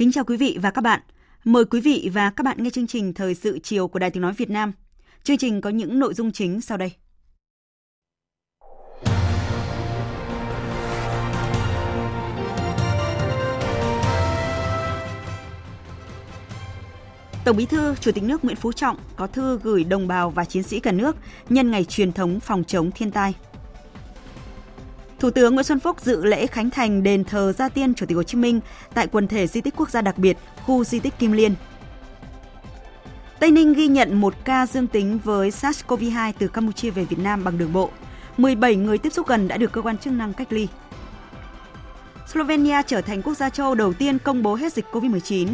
Kính chào quý vị và các bạn. Mời quý vị và các bạn nghe chương trình Thời sự chiều của Đài Tiếng Nói Việt Nam. Chương trình có những nội dung chính sau đây. Tổng Bí thư, Chủ tịch nước Nguyễn Phú Trọng có thư gửi đồng bào và chiến sĩ cả nước nhân ngày truyền thống phòng chống thiên tai. Thủ tướng Nguyễn Xuân Phúc dự lễ khánh thành đền thờ Gia Tiên Chủ tịch Hồ Chí Minh tại quần thể di tích quốc gia đặc biệt, khu di tích Kim Liên. Tây Ninh ghi nhận một ca dương tính với SARS-CoV-2 từ Campuchia về Việt Nam bằng đường bộ. 17 người tiếp xúc gần đã được cơ quan chức năng cách ly. Slovenia trở thành quốc gia châu đầu tiên công bố hết dịch COVID-19.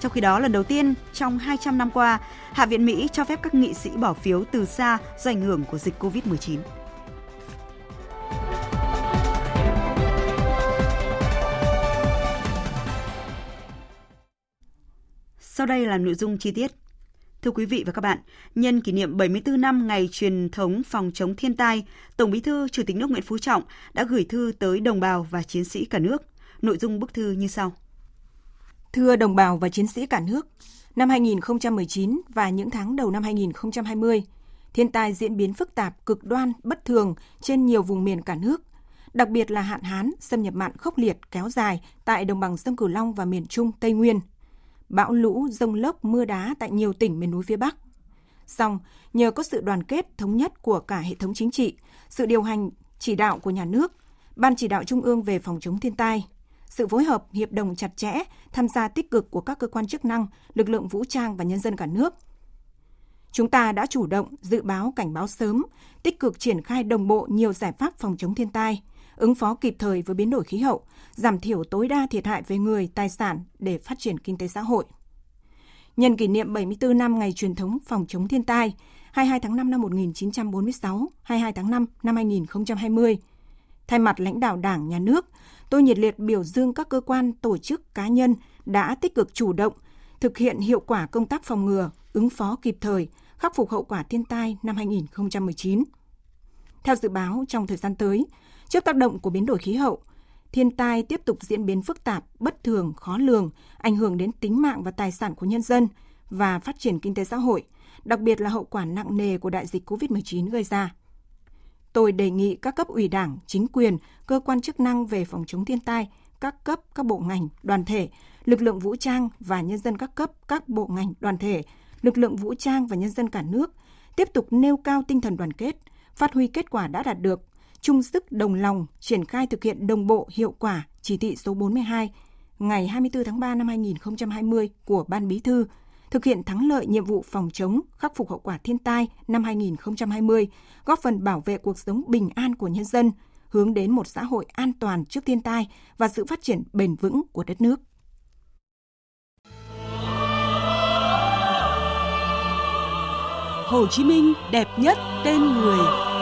Trong khi đó, lần đầu tiên trong 200 năm qua, Hạ viện Mỹ cho phép các nghị sĩ bỏ phiếu từ xa do ảnh hưởng của dịch COVID-19. Sau đây là nội dung chi tiết. Thưa quý vị và các bạn, nhân kỷ niệm 74 năm ngày truyền thống phòng chống thiên tai, Tổng Bí thư Chủ tịch nước Nguyễn Phú Trọng đã gửi thư tới đồng bào và chiến sĩ cả nước. Nội dung bức thư như sau. Thưa đồng bào và chiến sĩ cả nước, năm 2019 và những tháng đầu năm 2020, thiên tai diễn biến phức tạp, cực đoan, bất thường trên nhiều vùng miền cả nước, đặc biệt là hạn hán, xâm nhập mặn khốc liệt kéo dài tại đồng bằng sông Cửu Long và miền Trung, Tây Nguyên – bão lũ, rông lốc, mưa đá tại nhiều tỉnh miền núi phía Bắc. Song, nhờ có sự đoàn kết thống nhất của cả hệ thống chính trị, sự điều hành chỉ đạo của nhà nước, Ban chỉ đạo Trung ương về phòng chống thiên tai, sự phối hợp hiệp đồng chặt chẽ, tham gia tích cực của các cơ quan chức năng, lực lượng vũ trang và nhân dân cả nước. Chúng ta đã chủ động dự báo cảnh báo sớm, tích cực triển khai đồng bộ nhiều giải pháp phòng chống thiên tai – ứng phó kịp thời với biến đổi khí hậu, giảm thiểu tối đa thiệt hại về người, tài sản để phát triển kinh tế xã hội. Nhân kỷ niệm 74 năm ngày truyền thống phòng chống thiên tai, 22 tháng 5 năm 1946, 22 tháng 5 năm 2020, thay mặt lãnh đạo Đảng, Nhà nước, tôi nhiệt liệt biểu dương các cơ quan, tổ chức, cá nhân đã tích cực chủ động, thực hiện hiệu quả công tác phòng ngừa, ứng phó kịp thời, khắc phục hậu quả thiên tai năm 2019. Theo dự báo, trong thời gian tới, Trước tác động của biến đổi khí hậu, thiên tai tiếp tục diễn biến phức tạp, bất thường, khó lường, ảnh hưởng đến tính mạng và tài sản của nhân dân và phát triển kinh tế xã hội, đặc biệt là hậu quả nặng nề của đại dịch COVID-19 gây ra. Tôi đề nghị các cấp ủy đảng, chính quyền, cơ quan chức năng về phòng chống thiên tai, các cấp, các bộ ngành, đoàn thể, lực lượng vũ trang và nhân dân các cấp, các bộ ngành, đoàn thể, lực lượng vũ trang và nhân dân cả nước tiếp tục nêu cao tinh thần đoàn kết, phát huy kết quả đã đạt được, chung sức đồng lòng triển khai thực hiện đồng bộ hiệu quả chỉ thị số 42 ngày 24 tháng 3 năm 2020 của Ban Bí thư thực hiện thắng lợi nhiệm vụ phòng chống, khắc phục hậu quả thiên tai năm 2020, góp phần bảo vệ cuộc sống bình an của nhân dân, hướng đến một xã hội an toàn trước thiên tai và sự phát triển bền vững của đất nước. Hồ Chí Minh đẹp nhất tên người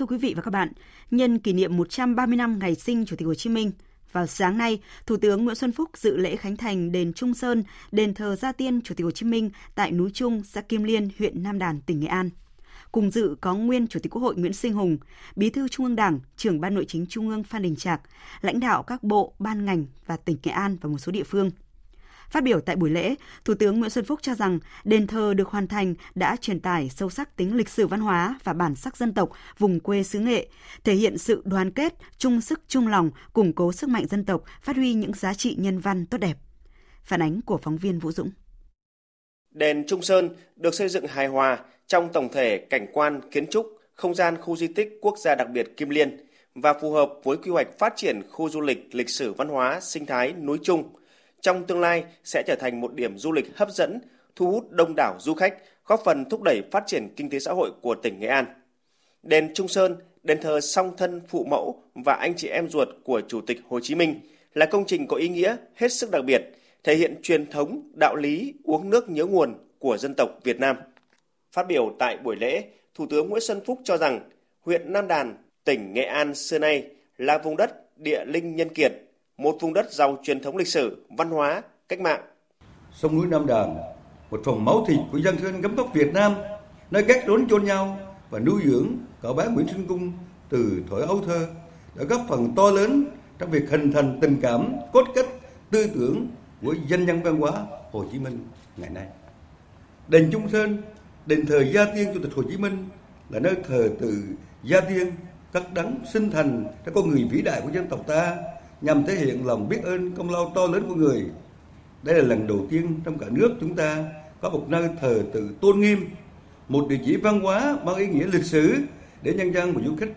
Thưa quý vị và các bạn, nhân kỷ niệm 130 năm ngày sinh Chủ tịch Hồ Chí Minh, vào sáng nay, Thủ tướng Nguyễn Xuân Phúc dự lễ khánh thành đền Trung Sơn, đền thờ Gia Tiên Chủ tịch Hồ Chí Minh tại núi Trung, xã Kim Liên, huyện Nam Đàn, tỉnh Nghệ An. Cùng dự có nguyên Chủ tịch Quốc hội Nguyễn Sinh Hùng, Bí thư Trung ương Đảng, trưởng Ban Nội chính Trung ương Phan Đình Trạc, lãnh đạo các bộ, ban ngành và tỉnh Nghệ An và một số địa phương – Phát biểu tại buổi lễ, Thủ tướng Nguyễn Xuân Phúc cho rằng đền thờ được hoàn thành đã truyền tải sâu sắc tính lịch sử văn hóa và bản sắc dân tộc vùng quê xứ Nghệ, thể hiện sự đoàn kết, chung sức chung lòng, củng cố sức mạnh dân tộc, phát huy những giá trị nhân văn tốt đẹp. Phản ánh của phóng viên Vũ Dũng. Đền Trung Sơn được xây dựng hài hòa, trong tổng thể cảnh quan, kiến trúc, không gian khu di tích quốc gia đặc biệt Kim Liên và phù hợp với quy hoạch phát triển khu du lịch lịch sử văn hóa sinh thái núi Trung. Trong tương lai sẽ trở thành một điểm du lịch hấp dẫn, thu hút đông đảo du khách, góp phần thúc đẩy phát triển kinh tế xã hội của tỉnh Nghệ An. Đền Trung Sơn, đền thờ song thân phụ mẫu và anh chị em ruột của Chủ tịch Hồ Chí Minh là công trình có ý nghĩa hết sức đặc biệt, thể hiện truyền thống, đạo lý uống nước nhớ nguồn của dân tộc Việt Nam. Phát biểu tại buổi lễ, Thủ tướng Nguyễn Xuân Phúc cho rằng huyện Nam Đàn, tỉnh Nghệ An xưa nay là vùng đất địa linh nhân kiệt, một vùng đất giàu truyền thống lịch sử, văn hóa, cách mạng. Sông núi Nam Đàn, một phần máu thịt của dân dân gấm vóc Việt Nam, nơi các đốn chôn nhau và nuôi dưỡng cậu bé Nguyễn Sinh Cung từ tuổi ấu thơ đã góp phần to lớn trong việc hình thành tình cảm, cốt cách, tư tưởng của dân nhân văn hóa Hồ Chí Minh ngày nay. Đền Trung Sơn, đền thờ Gia Tiên Chủ tịch Hồ Chí Minh là nơi thờ từ Gia Tiên các đắng sinh thành đã con người vĩ đại của dân tộc ta nhằm thể hiện lòng biết ơn công lao to lớn của người. Đây là lần đầu tiên trong cả nước chúng ta có một nơi thờ tự tôn nghiêm, một địa chỉ văn hóa mang ý nghĩa lịch sử để nhân dân và du khách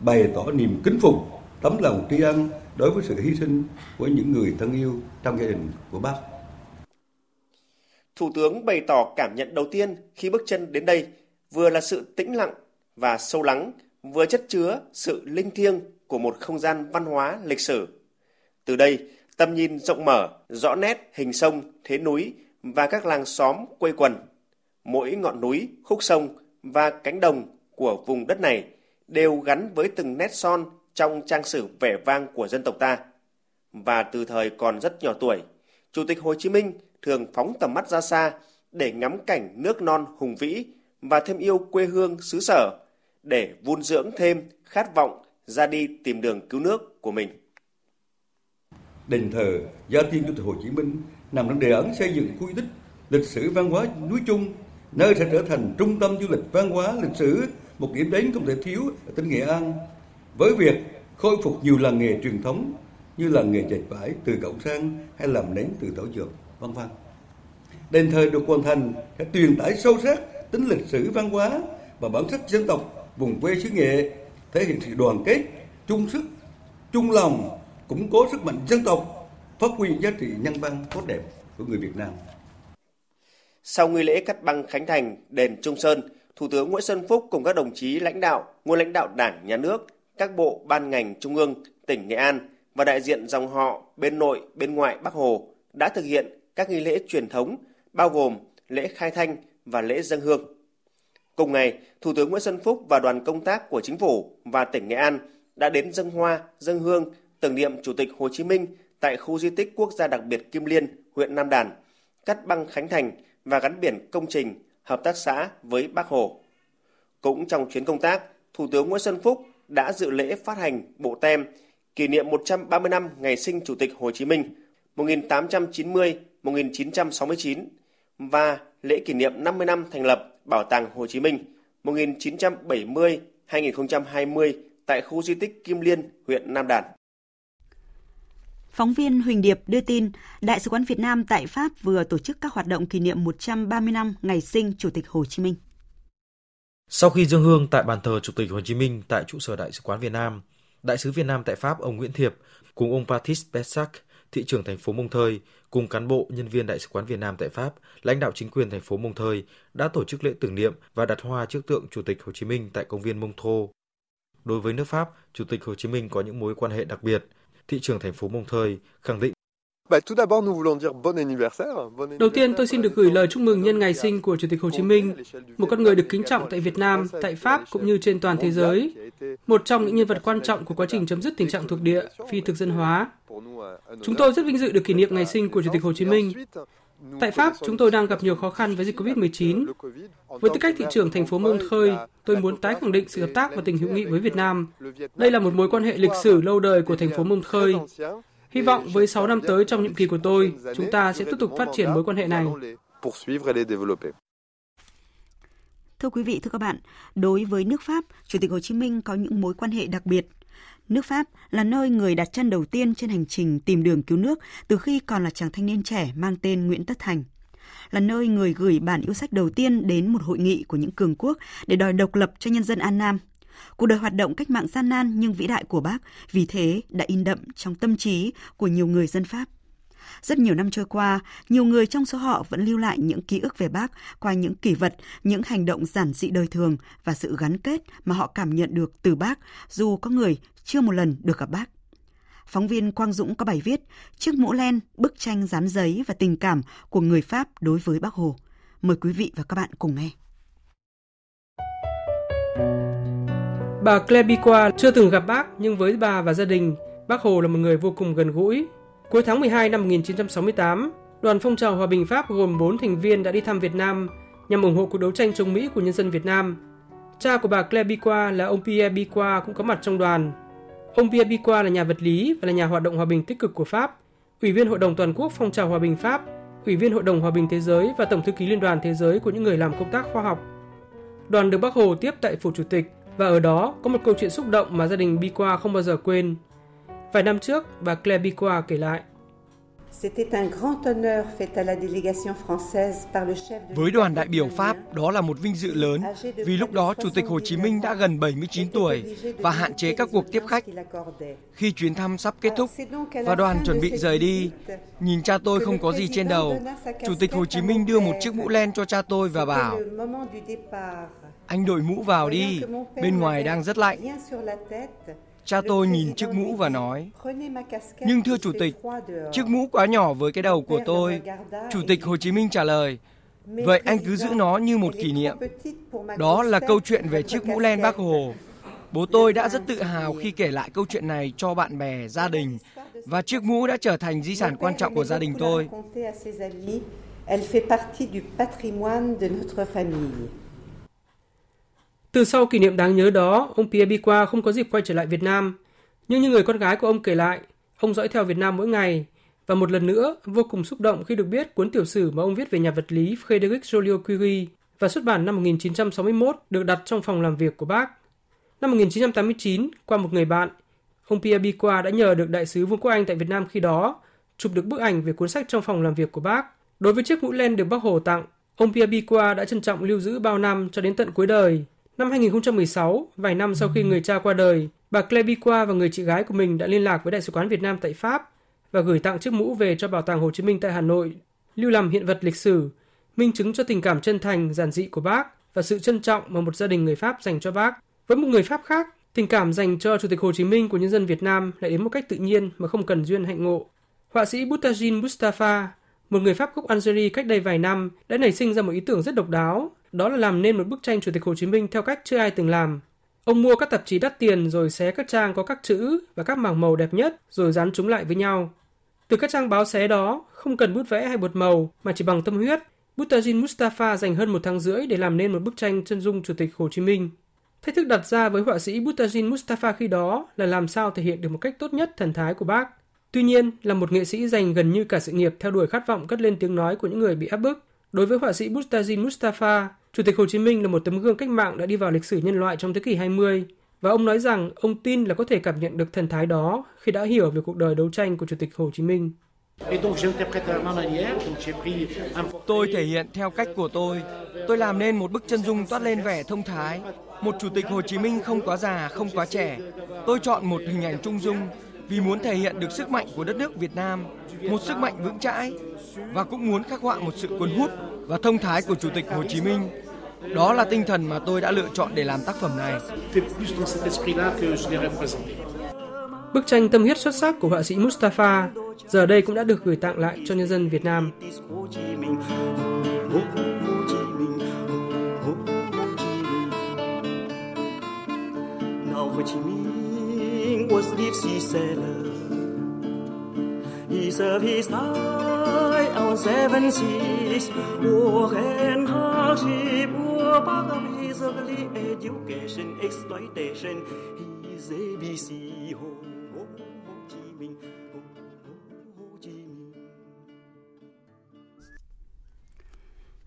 bày tỏ niềm kính phục, tấm lòng tri ân đối với sự hy sinh của những người thân yêu trong gia đình của bác. Thủ tướng bày tỏ cảm nhận đầu tiên khi bước chân đến đây vừa là sự tĩnh lặng và sâu lắng, vừa chất chứa sự linh thiêng của một không gian văn hóa lịch sử. Từ đây, tầm nhìn rộng mở, rõ nét hình sông, thế núi và các làng xóm quây quần. Mỗi ngọn núi, khúc sông và cánh đồng của vùng đất này đều gắn với từng nét son trong trang sử vẻ vang của dân tộc ta. Và từ thời còn rất nhỏ tuổi, Chủ tịch Hồ Chí Minh thường phóng tầm mắt ra xa để ngắm cảnh nước non hùng vĩ và thêm yêu quê hương xứ sở để vun dưỡng thêm khát vọng ra đi tìm đường cứu nước của mình. Đền thờ Gia Tiên Chủ tịch Hồ Chí Minh nằm trong đề án xây dựng khu di tích lịch sử văn hóa núi Trung, nơi sẽ trở thành trung tâm du lịch văn hóa lịch sử, một điểm đến không thể thiếu ở tỉnh Nghệ An. Với việc khôi phục nhiều làng nghề truyền thống như làng nghề dệt vải từ cổng sang hay làm nến từ thảo dược, vân vân. Đền thờ được hoàn thành sẽ truyền tải sâu sắc tính lịch sử văn hóa và bản sắc dân tộc vùng quê xứ nghệ, thể hiện sự đoàn kết, chung sức, chung lòng, củng cố sức mạnh dân tộc, phát huy giá trị nhân văn tốt đẹp của người Việt Nam. Sau nghi lễ cắt băng khánh thành đền Trung Sơn, Thủ tướng Nguyễn Xuân Phúc cùng các đồng chí lãnh đạo, nguyên lãnh đạo Đảng, Nhà nước, các bộ, ban ngành trung ương, tỉnh Nghệ An và đại diện dòng họ bên nội, bên ngoại Bắc Hồ đã thực hiện các nghi lễ truyền thống bao gồm lễ khai thanh và lễ dân hương. Cùng ngày, Thủ tướng Nguyễn Xuân Phúc và đoàn công tác của chính phủ và tỉnh Nghệ An đã đến dân hoa, dân hương tưởng niệm Chủ tịch Hồ Chí Minh tại khu di tích quốc gia đặc biệt Kim Liên, huyện Nam Đàn, cắt băng khánh thành và gắn biển công trình hợp tác xã với Bác Hồ. Cũng trong chuyến công tác, Thủ tướng Nguyễn Xuân Phúc đã dự lễ phát hành bộ tem kỷ niệm 130 năm ngày sinh Chủ tịch Hồ Chí Minh 1890-1969 và lễ kỷ niệm 50 năm thành lập Bảo tàng Hồ Chí Minh 1970-2020 tại khu di tích Kim Liên, huyện Nam Đàn. Phóng viên Huỳnh Điệp đưa tin, Đại sứ quán Việt Nam tại Pháp vừa tổ chức các hoạt động kỷ niệm 130 năm ngày sinh Chủ tịch Hồ Chí Minh. Sau khi dâng hương tại bàn thờ Chủ tịch Hồ Chí Minh tại trụ sở Đại sứ quán Việt Nam, Đại sứ Việt Nam tại Pháp ông Nguyễn Thiệp cùng ông Patrice Bessac, thị trưởng thành phố Mông Thơi cùng cán bộ, nhân viên Đại sứ quán Việt Nam tại Pháp, lãnh đạo chính quyền thành phố Mông Thơi đã tổ chức lễ tưởng niệm và đặt hoa trước tượng Chủ tịch Hồ Chí Minh tại công viên Mông Thô. Đối với nước Pháp, Chủ tịch Hồ Chí Minh có những mối quan hệ đặc biệt. Thị trưởng thành phố Montreuil khẳng định Đầu tiên tôi xin được gửi lời chúc mừng nhân ngày sinh của Chủ tịch Hồ Chí Minh, một con người được kính trọng tại Việt Nam, tại Pháp cũng như trên toàn thế giới, một trong những nhân vật quan trọng của quá trình chấm dứt tình trạng thuộc địa, phi thực dân hóa. Chúng tôi rất vinh dự được kỷ niệm ngày sinh của Chủ tịch Hồ Chí Minh. Tại Pháp, chúng tôi đang gặp nhiều khó khăn với dịch COVID-19. Với tư cách thị trưởng thành phố Montreuil, tôi muốn tái khẳng định sự hợp tác và tình hữu nghị với Việt Nam. Đây là một mối quan hệ lịch sử lâu đời của thành phố Montreuil. Hy vọng với 6 năm tới trong nhiệm kỳ của tôi, chúng ta sẽ tiếp tục phát triển mối quan hệ này. Thưa quý vị, thưa các bạn, đối với nước Pháp, Chủ tịch Hồ Chí Minh có những mối quan hệ đặc biệt. Nước Pháp là nơi người đặt chân đầu tiên trên hành trình tìm đường cứu nước từ khi còn là chàng thanh niên trẻ mang tên Nguyễn Tất Thành. là nơi người gửi bản yêu sách đầu tiên đến một hội nghị của những cường quốc để đòi độc lập cho nhân dân An Nam. Cuộc đời hoạt động cách mạng gian nan nhưng vĩ đại của bác vì thế đã in đậm trong tâm trí của nhiều người dân Pháp. Rất nhiều năm trôi qua, nhiều người trong số họ vẫn lưu lại những ký ức về bác qua những kỷ vật, những hành động giản dị đời thường và sự gắn kết mà họ cảm nhận được từ bác, dù có người chưa một lần được gặp bác. Phóng viên Quang Dũng có bài viết Chiếc mũ len, bức tranh dán giấy và tình cảm của người Pháp đối với bác Hồ. Mời quý vị và các bạn cùng nghe. Bà Claire Biqua chưa từng gặp bác nhưng với bà và gia đình, bác Hồ là một người vô cùng gần gũi. Cuối tháng 12 năm 1968, đoàn phong trào hòa bình Pháp gồm 4 thành viên đã đi thăm Việt Nam nhằm ủng hộ cuộc đấu tranh chống Mỹ của nhân dân Việt Nam. Cha của bà Claire Biqua là ông Pierre Biqua cũng có mặt trong đoàn. Ông Pierre Biqua là nhà vật lý và là nhà hoạt động hòa bình tích cực của Pháp, Ủy viên Hội đồng Toàn quốc Phong trào Hòa bình Pháp, Ủy viên Hội đồng Hòa bình Thế giới và Tổng thư ký Liên đoàn Thế giới của những người làm công tác khoa học. Đoàn được Bác Hồ tiếp tại Phủ Chủ tịch và ở đó có một câu chuyện xúc động mà gia đình Biqua không bao giờ quên. Vài năm trước, bà Claire Biqua kể lại. Với đoàn đại biểu Pháp, đó là một vinh dự lớn vì lúc đó Chủ tịch Hồ Chí Minh đã gần 79 tuổi và hạn chế các cuộc tiếp khách. Khi chuyến thăm sắp kết thúc và đoàn chuẩn bị rời đi, nhìn cha tôi không có gì trên đầu, Chủ tịch Hồ Chí Minh đưa một chiếc mũ len cho cha tôi và bảo Anh đội mũ vào đi, bên ngoài đang rất lạnh. Cha tôi nhìn chiếc mũ và nói, nhưng thưa Chủ tịch, chiếc mũ quá nhỏ với cái đầu của tôi. Chủ tịch Hồ Chí Minh trả lời, vậy anh cứ giữ nó như một kỷ niệm. Đó là câu chuyện về chiếc mũ len bác Hồ. Bố tôi đã rất tự hào khi kể lại câu chuyện này cho bạn bè, gia đình và chiếc mũ đã trở thành di sản quan trọng của gia đình tôi. Elle fait partie du patrimoine de notre famille. Từ sau kỷ niệm đáng nhớ đó, ông Pierre Biqua không có dịp quay trở lại Việt Nam. Nhưng như người con gái của ông kể lại, ông dõi theo Việt Nam mỗi ngày. Và một lần nữa, vô cùng xúc động khi được biết cuốn tiểu sử mà ông viết về nhà vật lý Frédéric Joliot-Curie và xuất bản năm 1961 được đặt trong phòng làm việc của bác. Năm 1989, qua một người bạn, ông Pierre Biqua đã nhờ được đại sứ Vương quốc Anh tại Việt Nam khi đó chụp được bức ảnh về cuốn sách trong phòng làm việc của bác. Đối với chiếc mũ len được bác Hồ tặng, ông Pierre Biqua đã trân trọng lưu giữ bao năm cho đến tận cuối đời. Năm 2016, vài năm sau khi người cha qua đời, bà Klebiqua và người chị gái của mình đã liên lạc với Đại sứ quán Việt Nam tại Pháp và gửi tặng chiếc mũ về cho Bảo tàng Hồ Chí Minh tại Hà Nội, lưu làm hiện vật lịch sử, minh chứng cho tình cảm chân thành, giản dị của bác và sự trân trọng mà một gia đình người Pháp dành cho bác. Với một người Pháp khác, tình cảm dành cho Chủ tịch Hồ Chí Minh của nhân dân Việt Nam lại đến một cách tự nhiên mà không cần duyên hạnh ngộ. Họa sĩ Boutajin Mustafa, một người Pháp gốc Algeria cách đây vài năm, đã nảy sinh ra một ý tưởng rất độc đáo đó là làm nên một bức tranh Chủ tịch Hồ Chí Minh theo cách chưa ai từng làm. Ông mua các tạp chí đắt tiền rồi xé các trang có các chữ và các mảng màu đẹp nhất rồi dán chúng lại với nhau. Từ các trang báo xé đó, không cần bút vẽ hay bột màu mà chỉ bằng tâm huyết, Butajin Mustafa dành hơn một tháng rưỡi để làm nên một bức tranh chân dung Chủ tịch Hồ Chí Minh. Thách thức đặt ra với họa sĩ Butajin Mustafa khi đó là làm sao thể hiện được một cách tốt nhất thần thái của bác. Tuy nhiên, là một nghệ sĩ dành gần như cả sự nghiệp theo đuổi khát vọng cất lên tiếng nói của những người bị áp bức, đối với họa sĩ Butajin Mustafa, Chủ tịch Hồ Chí Minh là một tấm gương cách mạng đã đi vào lịch sử nhân loại trong thế kỷ 20 và ông nói rằng ông tin là có thể cảm nhận được thần thái đó khi đã hiểu về cuộc đời đấu tranh của Chủ tịch Hồ Chí Minh. Tôi thể hiện theo cách của tôi. Tôi làm nên một bức chân dung toát lên vẻ thông thái. Một Chủ tịch Hồ Chí Minh không quá già, không quá trẻ. Tôi chọn một hình ảnh trung dung vì muốn thể hiện được sức mạnh của đất nước Việt Nam, một sức mạnh vững chãi và cũng muốn khắc họa một sự cuốn hút và thông thái của Chủ tịch Hồ Chí Minh. Đó là tinh thần mà tôi đã lựa chọn để làm tác phẩm này. Bức tranh tâm huyết xuất sắc của họa sĩ Mustafa giờ đây cũng đã được gửi tặng lại cho nhân dân Việt Nam. Hồ Chí Minh was deep sea sailor. He served his time on seven seas, war and hardship, war part of his early education, exploitation, his ABC, home. Ho Chi Minh.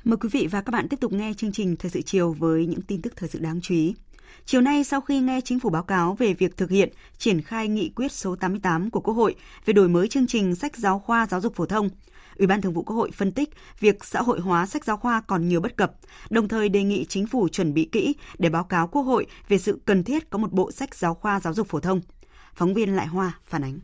Mời quý vị và các bạn tiếp tục nghe chương trình Thời sự chiều với những tin tức thời sự đáng chú ý. Chiều nay, sau khi nghe chính phủ báo cáo về việc thực hiện, triển khai nghị quyết số 88 của Quốc hội về đổi mới chương trình sách giáo khoa giáo dục phổ thông, Ủy ban Thường vụ Quốc hội phân tích việc xã hội hóa sách giáo khoa còn nhiều bất cập, đồng thời đề nghị chính phủ chuẩn bị kỹ để báo cáo Quốc hội về sự cần thiết có một bộ sách giáo khoa giáo dục phổ thông. Phóng viên Lại Hoa phản ánh.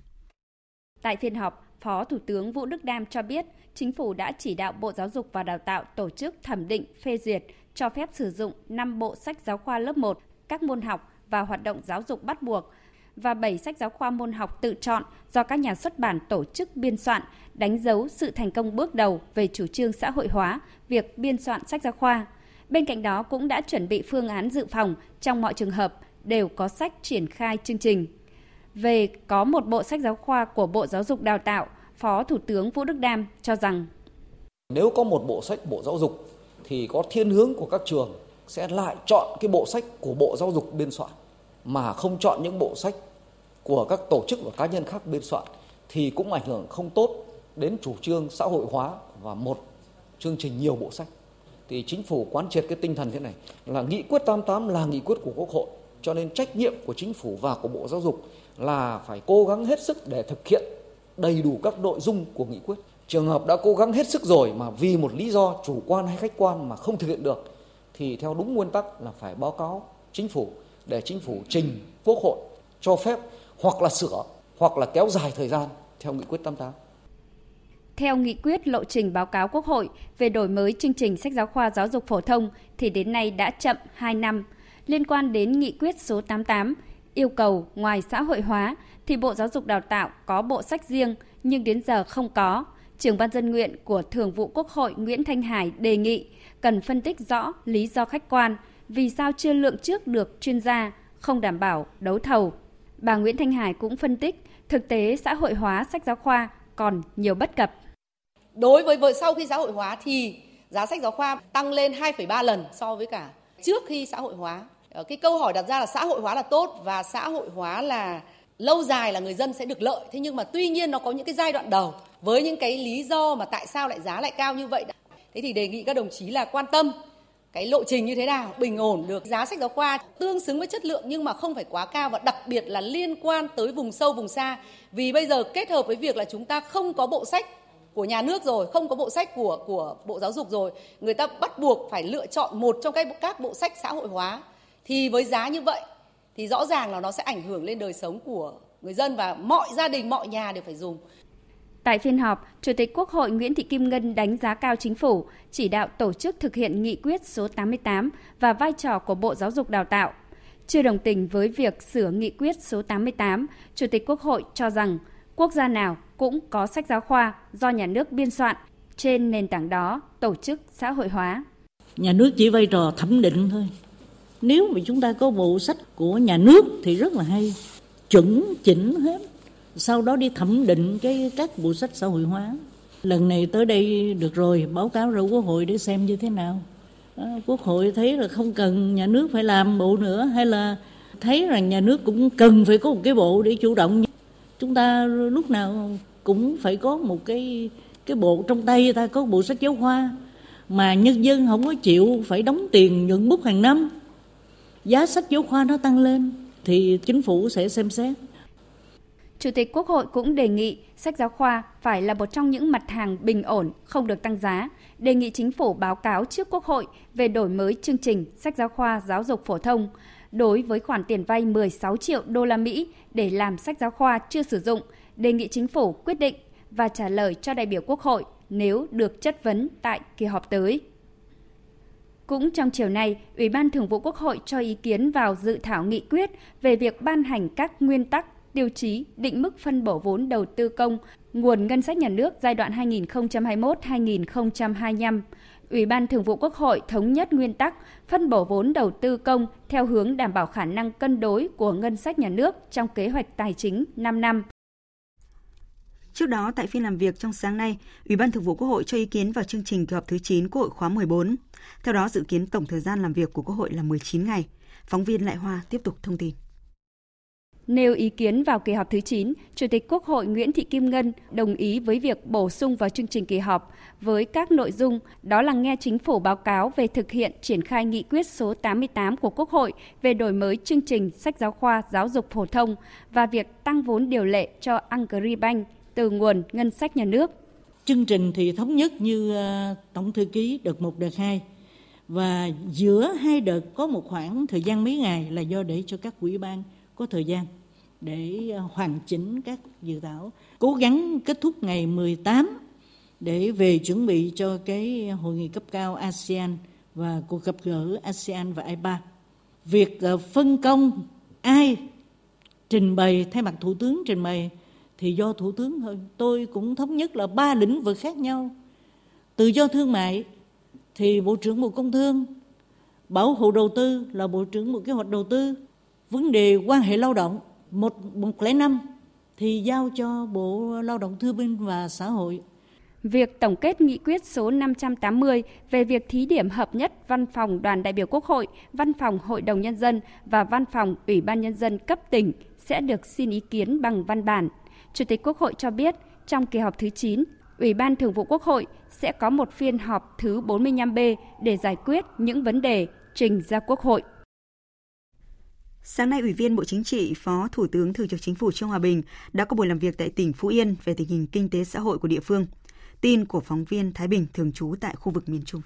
Tại phiên họp, Phó Thủ tướng Vũ Đức Đam cho biết, Chính phủ đã chỉ đạo Bộ Giáo dục và Đào tạo tổ chức thẩm định, phê duyệt, cho phép sử dụng 5 bộ sách giáo khoa lớp 1, các môn học và hoạt động giáo dục bắt buộc và 7 sách giáo khoa môn học tự chọn do các nhà xuất bản tổ chức biên soạn, đánh dấu sự thành công bước đầu về chủ trương xã hội hóa việc biên soạn sách giáo khoa. Bên cạnh đó cũng đã chuẩn bị phương án dự phòng trong mọi trường hợp đều có sách triển khai chương trình. Về có một bộ sách giáo khoa của Bộ Giáo dục Đào tạo, Phó Thủ tướng Vũ Đức Đam cho rằng Nếu có một bộ sách Bộ Giáo dục thì có thiên hướng của các trường sẽ lại chọn cái bộ sách của Bộ Giáo dục biên soạn, mà không chọn những bộ sách của các tổ chức và cá nhân khác biên soạn thì cũng ảnh hưởng không tốt đến chủ trương xã hội hóa và một, chương trình nhiều bộ sách. Thì chính phủ quán triệt cái tinh thần thế này là nghị quyết 88 là nghị quyết của Quốc hội, cho nên trách nhiệm của chính phủ và của Bộ Giáo dục là phải cố gắng hết sức để thực hiện đầy đủ các nội dung của nghị quyết. Trường hợp đã cố gắng hết sức rồi mà vì một lý do chủ quan hay khách quan mà không thực hiện được thì theo đúng nguyên tắc là phải báo cáo chính phủ để chính phủ trình quốc hội cho phép hoặc là sửa hoặc là kéo dài thời gian theo nghị quyết 88. Theo nghị quyết lộ trình báo cáo Quốc hội về đổi mới chương trình sách giáo khoa giáo dục phổ thông thì đến nay đã chậm 2 năm. Liên quan đến nghị quyết số 88 yêu cầu ngoài xã hội hóa thì Bộ Giáo dục Đào tạo có bộ sách riêng nhưng đến giờ không có. Trưởng ban dân nguyện của Thường vụ Quốc hội Nguyễn Thanh Hải đề nghị cần phân tích rõ lý do khách quan vì sao chưa lượng trước được chuyên gia, không đảm bảo đấu thầu. Bà Nguyễn Thanh Hải cũng phân tích thực tế xã hội hóa sách giáo khoa còn nhiều bất cập. Đối với vợ sau khi xã hội hóa thì giá sách giáo khoa tăng lên 2,3 lần so với cả trước khi xã hội hóa. Ờ, cái câu hỏi đặt ra là xã hội hóa là tốt và xã hội hóa là lâu dài là người dân sẽ được lợi. Thế nhưng mà tuy nhiên nó có những cái giai đoạn đầu với những cái lý do mà tại sao lại giá lại cao như vậy. Thế thì đề nghị các đồng chí là quan tâm cái lộ trình như thế nào, bình ổn được giá sách giáo khoa tương xứng với chất lượng nhưng mà không phải quá cao và đặc biệt là liên quan tới vùng sâu vùng xa. Vì bây giờ kết hợp với việc là chúng ta không có bộ sách của nhà nước rồi, không có bộ sách của của Bộ Giáo dục rồi, người ta bắt buộc phải lựa chọn một trong các các bộ sách xã hội hóa thì với giá như vậy thì rõ ràng là nó sẽ ảnh hưởng lên đời sống của người dân và mọi gia đình, mọi nhà đều phải dùng. Tại phiên họp, Chủ tịch Quốc hội Nguyễn Thị Kim Ngân đánh giá cao chính phủ, chỉ đạo tổ chức thực hiện nghị quyết số 88 và vai trò của Bộ Giáo dục Đào tạo. Chưa đồng tình với việc sửa nghị quyết số 88, Chủ tịch Quốc hội cho rằng quốc gia nào cũng có sách giáo khoa do nhà nước biên soạn, trên nền tảng đó tổ chức xã hội hóa. Nhà nước chỉ vai trò thẩm định thôi. Nếu mà chúng ta có bộ sách của nhà nước thì rất là hay, chuẩn chỉnh hết sau đó đi thẩm định cái các bộ sách xã hội hóa. Lần này tới đây được rồi báo cáo ra quốc hội để xem như thế nào. À, quốc hội thấy là không cần nhà nước phải làm bộ nữa hay là thấy rằng nhà nước cũng cần phải có một cái bộ để chủ động. Chúng ta lúc nào cũng phải có một cái cái bộ trong tay ta có bộ sách giáo khoa. Mà nhân dân không có chịu phải đóng tiền nhuận bút hàng năm. Giá sách giáo khoa nó tăng lên thì chính phủ sẽ xem xét. Chủ tịch Quốc hội cũng đề nghị sách giáo khoa phải là một trong những mặt hàng bình ổn, không được tăng giá, đề nghị chính phủ báo cáo trước Quốc hội về đổi mới chương trình sách giáo khoa giáo dục phổ thông đối với khoản tiền vay 16 triệu đô la Mỹ để làm sách giáo khoa chưa sử dụng, đề nghị chính phủ quyết định và trả lời cho đại biểu Quốc hội nếu được chất vấn tại kỳ họp tới. Cũng trong chiều nay, Ủy ban Thường vụ Quốc hội cho ý kiến vào dự thảo nghị quyết về việc ban hành các nguyên tắc tiêu chí định mức phân bổ vốn đầu tư công nguồn ngân sách nhà nước giai đoạn 2021-2025. Ủy ban Thường vụ Quốc hội thống nhất nguyên tắc phân bổ vốn đầu tư công theo hướng đảm bảo khả năng cân đối của ngân sách nhà nước trong kế hoạch tài chính 5 năm. Trước đó, tại phiên làm việc trong sáng nay, Ủy ban Thường vụ Quốc hội cho ý kiến vào chương trình kỳ họp thứ 9 Quốc hội khóa 14. Theo đó, dự kiến tổng thời gian làm việc của Quốc hội là 19 ngày. Phóng viên Lại Hoa tiếp tục thông tin. Nêu ý kiến vào kỳ họp thứ 9, Chủ tịch Quốc hội Nguyễn Thị Kim Ngân đồng ý với việc bổ sung vào chương trình kỳ họp với các nội dung đó là nghe chính phủ báo cáo về thực hiện triển khai nghị quyết số 88 của Quốc hội về đổi mới chương trình sách giáo khoa giáo dục phổ thông và việc tăng vốn điều lệ cho Agribank từ nguồn ngân sách nhà nước. Chương trình thì thống nhất như ờ, Tổng Thư ký đợt 1, đợt 2 và giữa hai đợt có một khoảng thời gian mấy ngày là do để cho các quỹ ban có thời gian để ờ, hoàn chỉnh các dự thảo, cố gắng kết thúc ngày 18 để về chuẩn bị cho cái hội nghị cấp cao ASEAN và cuộc gặp gỡ ASEAN và IPA. Việc ờ, phân công ai trình bày thay mặt thủ tướng trình bày thì do thủ tướng thôi tôi cũng thống nhất là ba lĩnh vực khác nhau tự do thương mại thì bộ trưởng bộ công thương bảo hộ đầu tư là bộ trưởng bộ kế hoạch đầu tư vấn đề quan hệ lao động một một lẻ năm thì giao cho bộ lao động thương binh và xã hội Việc tổng kết nghị quyết số 580 về việc thí điểm hợp nhất Văn phòng Đoàn đại biểu Quốc hội, Văn phòng Hội đồng Nhân dân và Văn phòng Ủy ban Nhân dân cấp tỉnh sẽ được xin ý kiến bằng văn bản. Chủ tịch Quốc hội cho biết, trong kỳ họp thứ 9, Ủy ban Thường vụ Quốc hội sẽ có một phiên họp thứ 45B để giải quyết những vấn đề trình ra Quốc hội. Sáng nay, Ủy viên Bộ Chính trị, Phó Thủ tướng Thường trực Chính phủ Trương Hòa Bình đã có buổi làm việc tại tỉnh Phú Yên về tình hình kinh tế xã hội của địa phương. Tin của phóng viên Thái Bình thường trú tại khu vực miền Trung.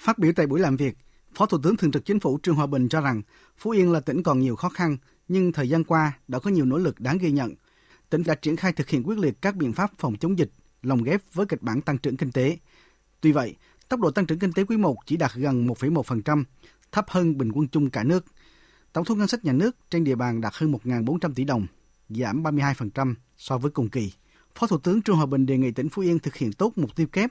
Phát biểu tại buổi làm việc, Phó Thủ tướng Thường trực Chính phủ Trương Hòa Bình cho rằng Phú Yên là tỉnh còn nhiều khó khăn, nhưng thời gian qua đã có nhiều nỗ lực đáng ghi nhận. Tỉnh đã triển khai thực hiện quyết liệt các biện pháp phòng chống dịch, lồng ghép với kịch bản tăng trưởng kinh tế. Tuy vậy, tốc độ tăng trưởng kinh tế quý 1 chỉ đạt gần 1,1%, thấp hơn bình quân chung cả nước. Tổng thu ngân sách nhà nước trên địa bàn đạt hơn 1.400 tỷ đồng, giảm 32% so với cùng kỳ. Phó Thủ tướng Trương Hòa Bình đề nghị tỉnh Phú Yên thực hiện tốt mục tiêu kép,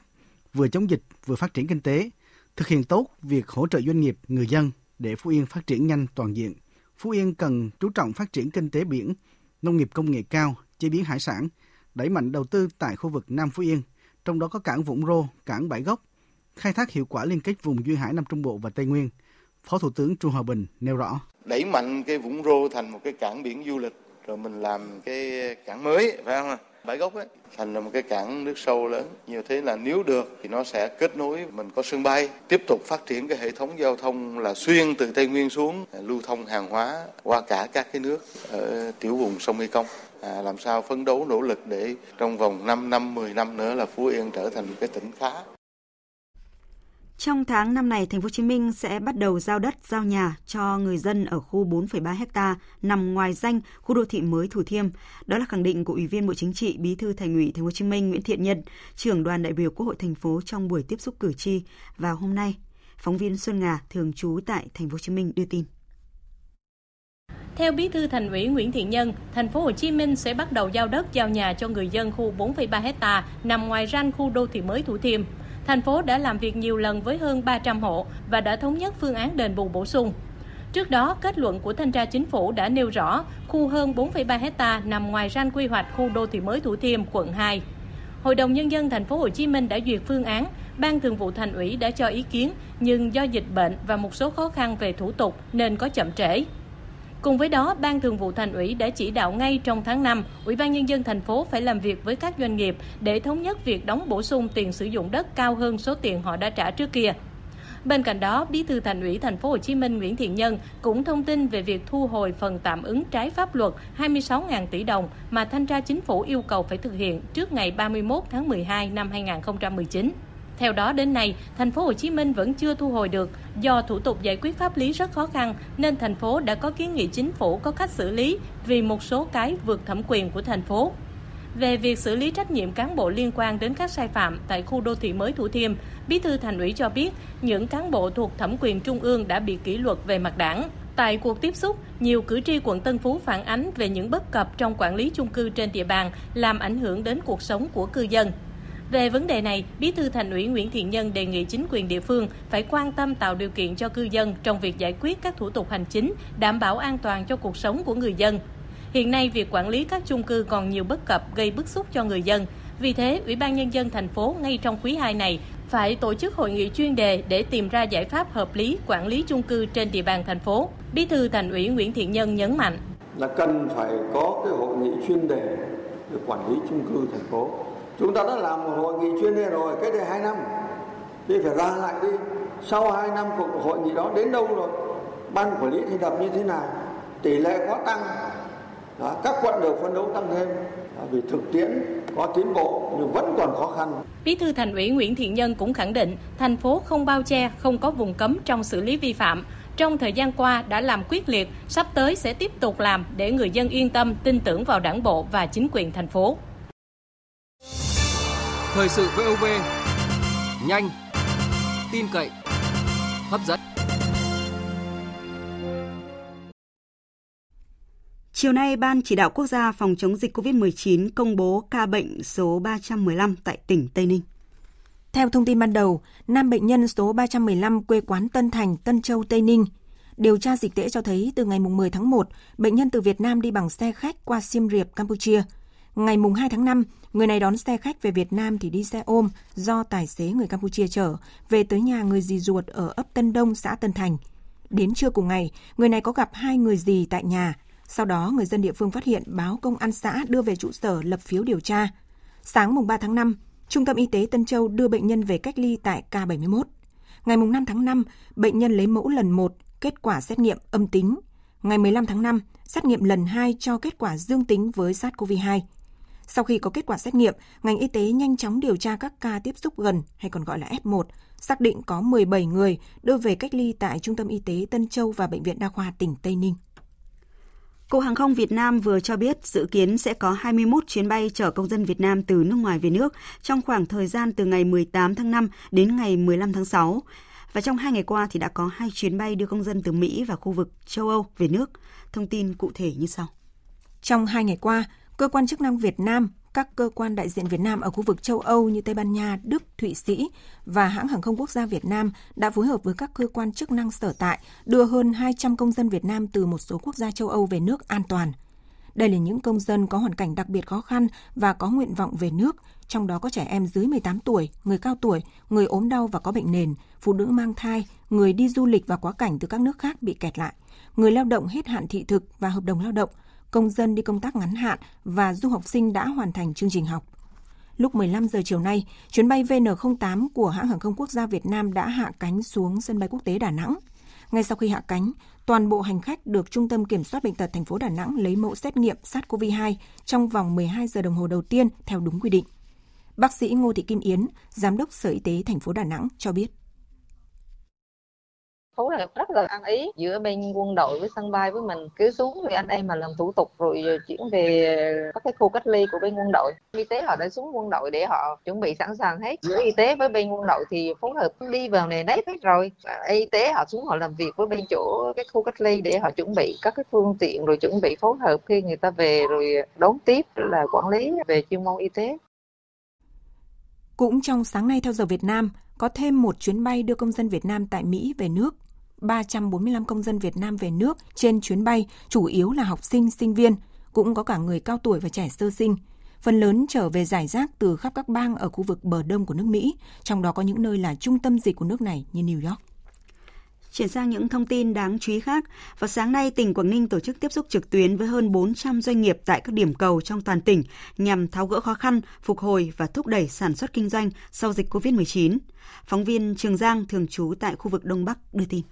vừa chống dịch vừa phát triển kinh tế, thực hiện tốt việc hỗ trợ doanh nghiệp, người dân để Phú Yên phát triển nhanh toàn diện. Phú Yên cần chú trọng phát triển kinh tế biển, nông nghiệp công nghệ cao, chế biến hải sản, đẩy mạnh đầu tư tại khu vực Nam Phú Yên, trong đó có cảng Vũng Rô, cảng Bãi Gốc, khai thác hiệu quả liên kết vùng duyên hải Nam Trung Bộ và Tây Nguyên. Phó Thủ tướng Trung Hòa Bình nêu rõ. Đẩy mạnh cái Vũng Rô thành một cái cảng biển du lịch, rồi mình làm cái cảng mới, phải không? bãi gốc ấy thành là một cái cảng nước sâu lớn như thế là nếu được thì nó sẽ kết nối mình có sân bay tiếp tục phát triển cái hệ thống giao thông là xuyên từ tây nguyên xuống à, lưu thông hàng hóa qua cả các cái nước ở tiểu vùng sông mekong à, làm sao phấn đấu nỗ lực để trong vòng 5 năm 10 năm nữa là phú yên trở thành một cái tỉnh khá trong tháng năm này, thành phố Hồ Chí Minh sẽ bắt đầu giao đất, giao nhà cho người dân ở khu 4,3 ha nằm ngoài danh khu đô thị mới Thủ Thiêm. Đó là khẳng định của Ủy viên Bộ Chính trị, Bí thư Thành ủy Thành phố Hồ Chí Minh Nguyễn Thiện Nhân, trưởng đoàn đại biểu Quốc hội thành phố trong buổi tiếp xúc cử tri vào hôm nay. Phóng viên Xuân Ngà thường trú tại Thành phố Hồ Chí Minh đưa tin. Theo Bí thư Thành ủy Nguyễn Thiện Nhân, thành phố Hồ Chí Minh sẽ bắt đầu giao đất giao nhà cho người dân khu 4,3 hecta nằm ngoài ranh khu đô thị mới Thủ Thiêm thành phố đã làm việc nhiều lần với hơn 300 hộ và đã thống nhất phương án đền bù bổ sung. Trước đó, kết luận của thanh tra chính phủ đã nêu rõ khu hơn 4,3 hecta nằm ngoài ranh quy hoạch khu đô thị mới Thủ Thiêm, quận 2. Hội đồng nhân dân thành phố Hồ Chí Minh đã duyệt phương án, Ban Thường vụ Thành ủy đã cho ý kiến, nhưng do dịch bệnh và một số khó khăn về thủ tục nên có chậm trễ. Cùng với đó, Ban Thường vụ Thành ủy đã chỉ đạo ngay trong tháng 5, Ủy ban nhân dân thành phố phải làm việc với các doanh nghiệp để thống nhất việc đóng bổ sung tiền sử dụng đất cao hơn số tiền họ đã trả trước kia. Bên cạnh đó, Bí thư Thành ủy Thành phố Hồ Chí Minh Nguyễn Thiện Nhân cũng thông tin về việc thu hồi phần tạm ứng trái pháp luật 26.000 tỷ đồng mà thanh tra chính phủ yêu cầu phải thực hiện trước ngày 31 tháng 12 năm 2019. Theo đó đến nay, thành phố Hồ Chí Minh vẫn chưa thu hồi được do thủ tục giải quyết pháp lý rất khó khăn nên thành phố đã có kiến nghị chính phủ có cách xử lý vì một số cái vượt thẩm quyền của thành phố. Về việc xử lý trách nhiệm cán bộ liên quan đến các sai phạm tại khu đô thị mới Thủ Thiêm, Bí thư Thành ủy cho biết những cán bộ thuộc thẩm quyền trung ương đã bị kỷ luật về mặt đảng. Tại cuộc tiếp xúc, nhiều cử tri quận Tân Phú phản ánh về những bất cập trong quản lý chung cư trên địa bàn làm ảnh hưởng đến cuộc sống của cư dân. Về vấn đề này, Bí thư Thành ủy Nguyễn Thiện Nhân đề nghị chính quyền địa phương phải quan tâm tạo điều kiện cho cư dân trong việc giải quyết các thủ tục hành chính, đảm bảo an toàn cho cuộc sống của người dân. Hiện nay, việc quản lý các chung cư còn nhiều bất cập gây bức xúc cho người dân. Vì thế, Ủy ban Nhân dân thành phố ngay trong quý 2 này phải tổ chức hội nghị chuyên đề để tìm ra giải pháp hợp lý quản lý chung cư trên địa bàn thành phố. Bí thư Thành ủy Nguyễn Thiện Nhân nhấn mạnh là cần phải có cái hội nghị chuyên đề để quản lý chung cư thành phố chúng ta đã làm một hội nghị chuyên đề rồi cách đây hai năm thì phải ra lại đi sau hai năm cuộc hội nghị đó đến đâu rồi ban quản lý thành lập như thế nào tỷ lệ có tăng đó, các quận đều phân đấu tăng thêm đó, vì thực tiễn có tiến bộ nhưng vẫn còn khó khăn. Bí thư Thành ủy Nguyễn Thiện Nhân cũng khẳng định thành phố không bao che, không có vùng cấm trong xử lý vi phạm. Trong thời gian qua đã làm quyết liệt, sắp tới sẽ tiếp tục làm để người dân yên tâm, tin tưởng vào đảng bộ và chính quyền thành phố. Thời sự VOV, nhanh, tin cậy, hấp dẫn. Chiều nay, Ban Chỉ đạo Quốc gia phòng chống dịch COVID-19 công bố ca bệnh số 315 tại tỉnh Tây Ninh. Theo thông tin ban đầu, nam bệnh nhân số 315 quê quán Tân Thành, Tân Châu, Tây Ninh. Điều tra dịch tễ cho thấy từ ngày 10 tháng 1, bệnh nhân từ Việt Nam đi bằng xe khách qua Siem Reap, Campuchia. Ngày mùng 2 tháng 5, người này đón xe khách về Việt Nam thì đi xe ôm do tài xế người Campuchia chở về tới nhà người dì ruột ở ấp Tân Đông, xã Tân Thành. Đến trưa cùng ngày, người này có gặp hai người dì tại nhà. Sau đó, người dân địa phương phát hiện báo công an xã đưa về trụ sở lập phiếu điều tra. Sáng mùng 3 tháng 5, Trung tâm Y tế Tân Châu đưa bệnh nhân về cách ly tại K71. Ngày mùng 5 tháng 5, bệnh nhân lấy mẫu lần 1, kết quả xét nghiệm âm tính. Ngày 15 tháng 5, xét nghiệm lần 2 cho kết quả dương tính với SARS-CoV-2. Sau khi có kết quả xét nghiệm, ngành y tế nhanh chóng điều tra các ca tiếp xúc gần hay còn gọi là F1, xác định có 17 người đưa về cách ly tại Trung tâm Y tế Tân Châu và Bệnh viện Đa khoa tỉnh Tây Ninh. Cục Hàng không Việt Nam vừa cho biết dự kiến sẽ có 21 chuyến bay chở công dân Việt Nam từ nước ngoài về nước trong khoảng thời gian từ ngày 18 tháng 5 đến ngày 15 tháng 6. Và trong hai ngày qua thì đã có hai chuyến bay đưa công dân từ Mỹ và khu vực châu Âu về nước. Thông tin cụ thể như sau. Trong hai ngày qua, cơ quan chức năng Việt Nam, các cơ quan đại diện Việt Nam ở khu vực châu Âu như Tây Ban Nha, Đức, Thụy Sĩ và hãng hàng không quốc gia Việt Nam đã phối hợp với các cơ quan chức năng sở tại đưa hơn 200 công dân Việt Nam từ một số quốc gia châu Âu về nước an toàn. Đây là những công dân có hoàn cảnh đặc biệt khó khăn và có nguyện vọng về nước, trong đó có trẻ em dưới 18 tuổi, người cao tuổi, người ốm đau và có bệnh nền, phụ nữ mang thai, người đi du lịch và quá cảnh từ các nước khác bị kẹt lại, người lao động hết hạn thị thực và hợp đồng lao động, công dân đi công tác ngắn hạn và du học sinh đã hoàn thành chương trình học. Lúc 15 giờ chiều nay, chuyến bay VN08 của hãng hàng không quốc gia Việt Nam đã hạ cánh xuống sân bay quốc tế Đà Nẵng. Ngay sau khi hạ cánh, toàn bộ hành khách được Trung tâm Kiểm soát Bệnh tật thành phố Đà Nẵng lấy mẫu xét nghiệm SARS-CoV-2 trong vòng 12 giờ đồng hồ đầu tiên theo đúng quy định. Bác sĩ Ngô Thị Kim Yến, Giám đốc Sở Y tế thành phố Đà Nẵng cho biết phố là rất là ăn ý giữa bên quân đội với sân bay với mình. Cứ xuống thì anh em mà làm thủ tục rồi chuyển về các cái khu cách ly của bên quân đội. Y tế họ đã xuống quân đội để họ chuẩn bị sẵn sàng hết. Giữa y tế với bên quân đội thì phối hợp đi vào này nấy hết rồi. Y tế họ xuống họ làm việc với bên chỗ cái khu cách ly để họ chuẩn bị các cái phương tiện rồi chuẩn bị phối hợp khi người ta về rồi đón tiếp là quản lý về chuyên môn y tế. Cũng trong sáng nay theo giờ Việt Nam, có thêm một chuyến bay đưa công dân Việt Nam tại Mỹ về nước. 345 công dân Việt Nam về nước trên chuyến bay, chủ yếu là học sinh, sinh viên, cũng có cả người cao tuổi và trẻ sơ sinh. Phần lớn trở về giải rác từ khắp các bang ở khu vực bờ đông của nước Mỹ, trong đó có những nơi là trung tâm dịch của nước này như New York. Chuyển sang những thông tin đáng chú ý khác, vào sáng nay, tỉnh Quảng Ninh tổ chức tiếp xúc trực tuyến với hơn 400 doanh nghiệp tại các điểm cầu trong toàn tỉnh nhằm tháo gỡ khó khăn, phục hồi và thúc đẩy sản xuất kinh doanh sau dịch COVID-19. Phóng viên Trường Giang thường trú tại khu vực Đông Bắc đưa tin.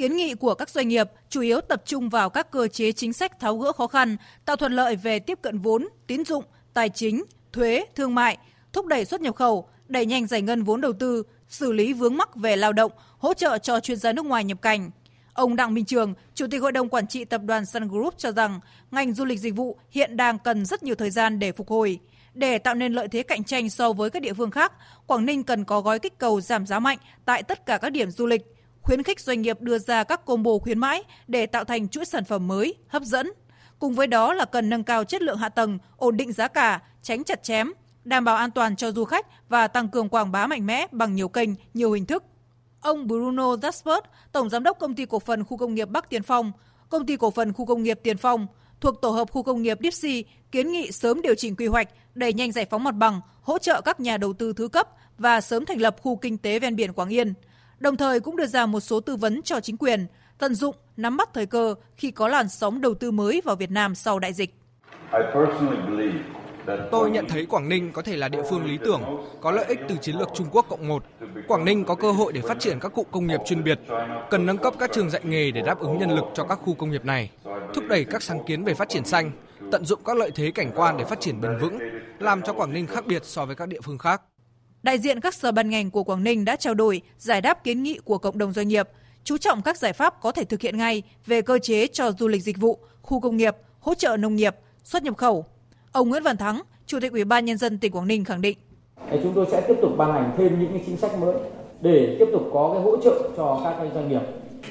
Kiến nghị của các doanh nghiệp chủ yếu tập trung vào các cơ chế chính sách tháo gỡ khó khăn, tạo thuận lợi về tiếp cận vốn, tín dụng, tài chính, thuế, thương mại, thúc đẩy xuất nhập khẩu, đẩy nhanh giải ngân vốn đầu tư, xử lý vướng mắc về lao động, hỗ trợ cho chuyên gia nước ngoài nhập cảnh. Ông Đặng Minh Trường, Chủ tịch Hội đồng Quản trị Tập đoàn Sun Group cho rằng ngành du lịch dịch vụ hiện đang cần rất nhiều thời gian để phục hồi. Để tạo nên lợi thế cạnh tranh so với các địa phương khác, Quảng Ninh cần có gói kích cầu giảm giá mạnh tại tất cả các điểm du lịch – khuyến khích doanh nghiệp đưa ra các combo khuyến mãi để tạo thành chuỗi sản phẩm mới, hấp dẫn. Cùng với đó là cần nâng cao chất lượng hạ tầng, ổn định giá cả, tránh chặt chém, đảm bảo an toàn cho du khách và tăng cường quảng bá mạnh mẽ bằng nhiều kênh, nhiều hình thức. Ông Bruno Daspert, Tổng Giám đốc Công ty Cổ phần Khu công nghiệp Bắc Tiền Phong, Công ty Cổ phần Khu công nghiệp Tiền Phong, thuộc Tổ hợp Khu công nghiệp Dipsy kiến nghị sớm điều chỉnh quy hoạch, đẩy nhanh giải phóng mặt bằng, hỗ trợ các nhà đầu tư thứ cấp và sớm thành lập khu kinh tế ven biển Quảng Yên – đồng thời cũng đưa ra một số tư vấn cho chính quyền, tận dụng, nắm bắt thời cơ khi có làn sóng đầu tư mới vào Việt Nam sau đại dịch. Tôi nhận thấy Quảng Ninh có thể là địa phương lý tưởng, có lợi ích từ chiến lược Trung Quốc cộng một. Quảng Ninh có cơ hội để phát triển các cụm công nghiệp chuyên biệt, cần nâng cấp các trường dạy nghề để đáp ứng nhân lực cho các khu công nghiệp này, thúc đẩy các sáng kiến về phát triển xanh, tận dụng các lợi thế cảnh quan để phát triển bền vững, làm cho Quảng Ninh khác biệt so với các địa phương khác. Đại diện các sở ban ngành của Quảng Ninh đã trao đổi, giải đáp kiến nghị của cộng đồng doanh nghiệp, chú trọng các giải pháp có thể thực hiện ngay về cơ chế cho du lịch dịch vụ, khu công nghiệp, hỗ trợ nông nghiệp, xuất nhập khẩu. Ông Nguyễn Văn Thắng, Chủ tịch Ủy ban nhân dân tỉnh Quảng Ninh khẳng định: Chúng tôi sẽ tiếp tục ban hành thêm những chính sách mới để tiếp tục có cái hỗ trợ cho các doanh nghiệp.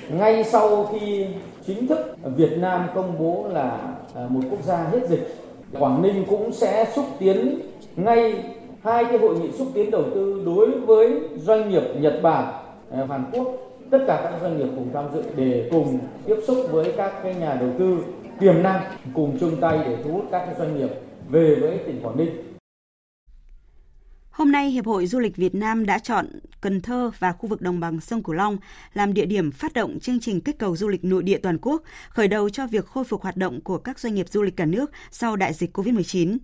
Ngay sau khi chính thức Việt Nam công bố là à, một quốc gia hết dịch, Quảng Ninh cũng sẽ xúc tiến ngay hai cái hội nghị xúc tiến đầu tư đối với doanh nghiệp Nhật Bản, ờ, Hàn Quốc, tất cả các doanh nghiệp cùng tham dự để cùng tiếp xúc với các cái nhà đầu tư tiềm năng cùng chung tay để thu hút các cái doanh nghiệp về với tỉnh Quảng Ninh. Hôm nay, Hiệp hội Du lịch Việt Nam đã chọn Cần Thơ và khu vực đồng bằng sông Cửu Long làm địa điểm phát động chương trình kích cầu du lịch nội địa toàn quốc, khởi đầu cho việc khôi phục hoạt động của các doanh nghiệp du lịch cả nước sau đại dịch COVID-19.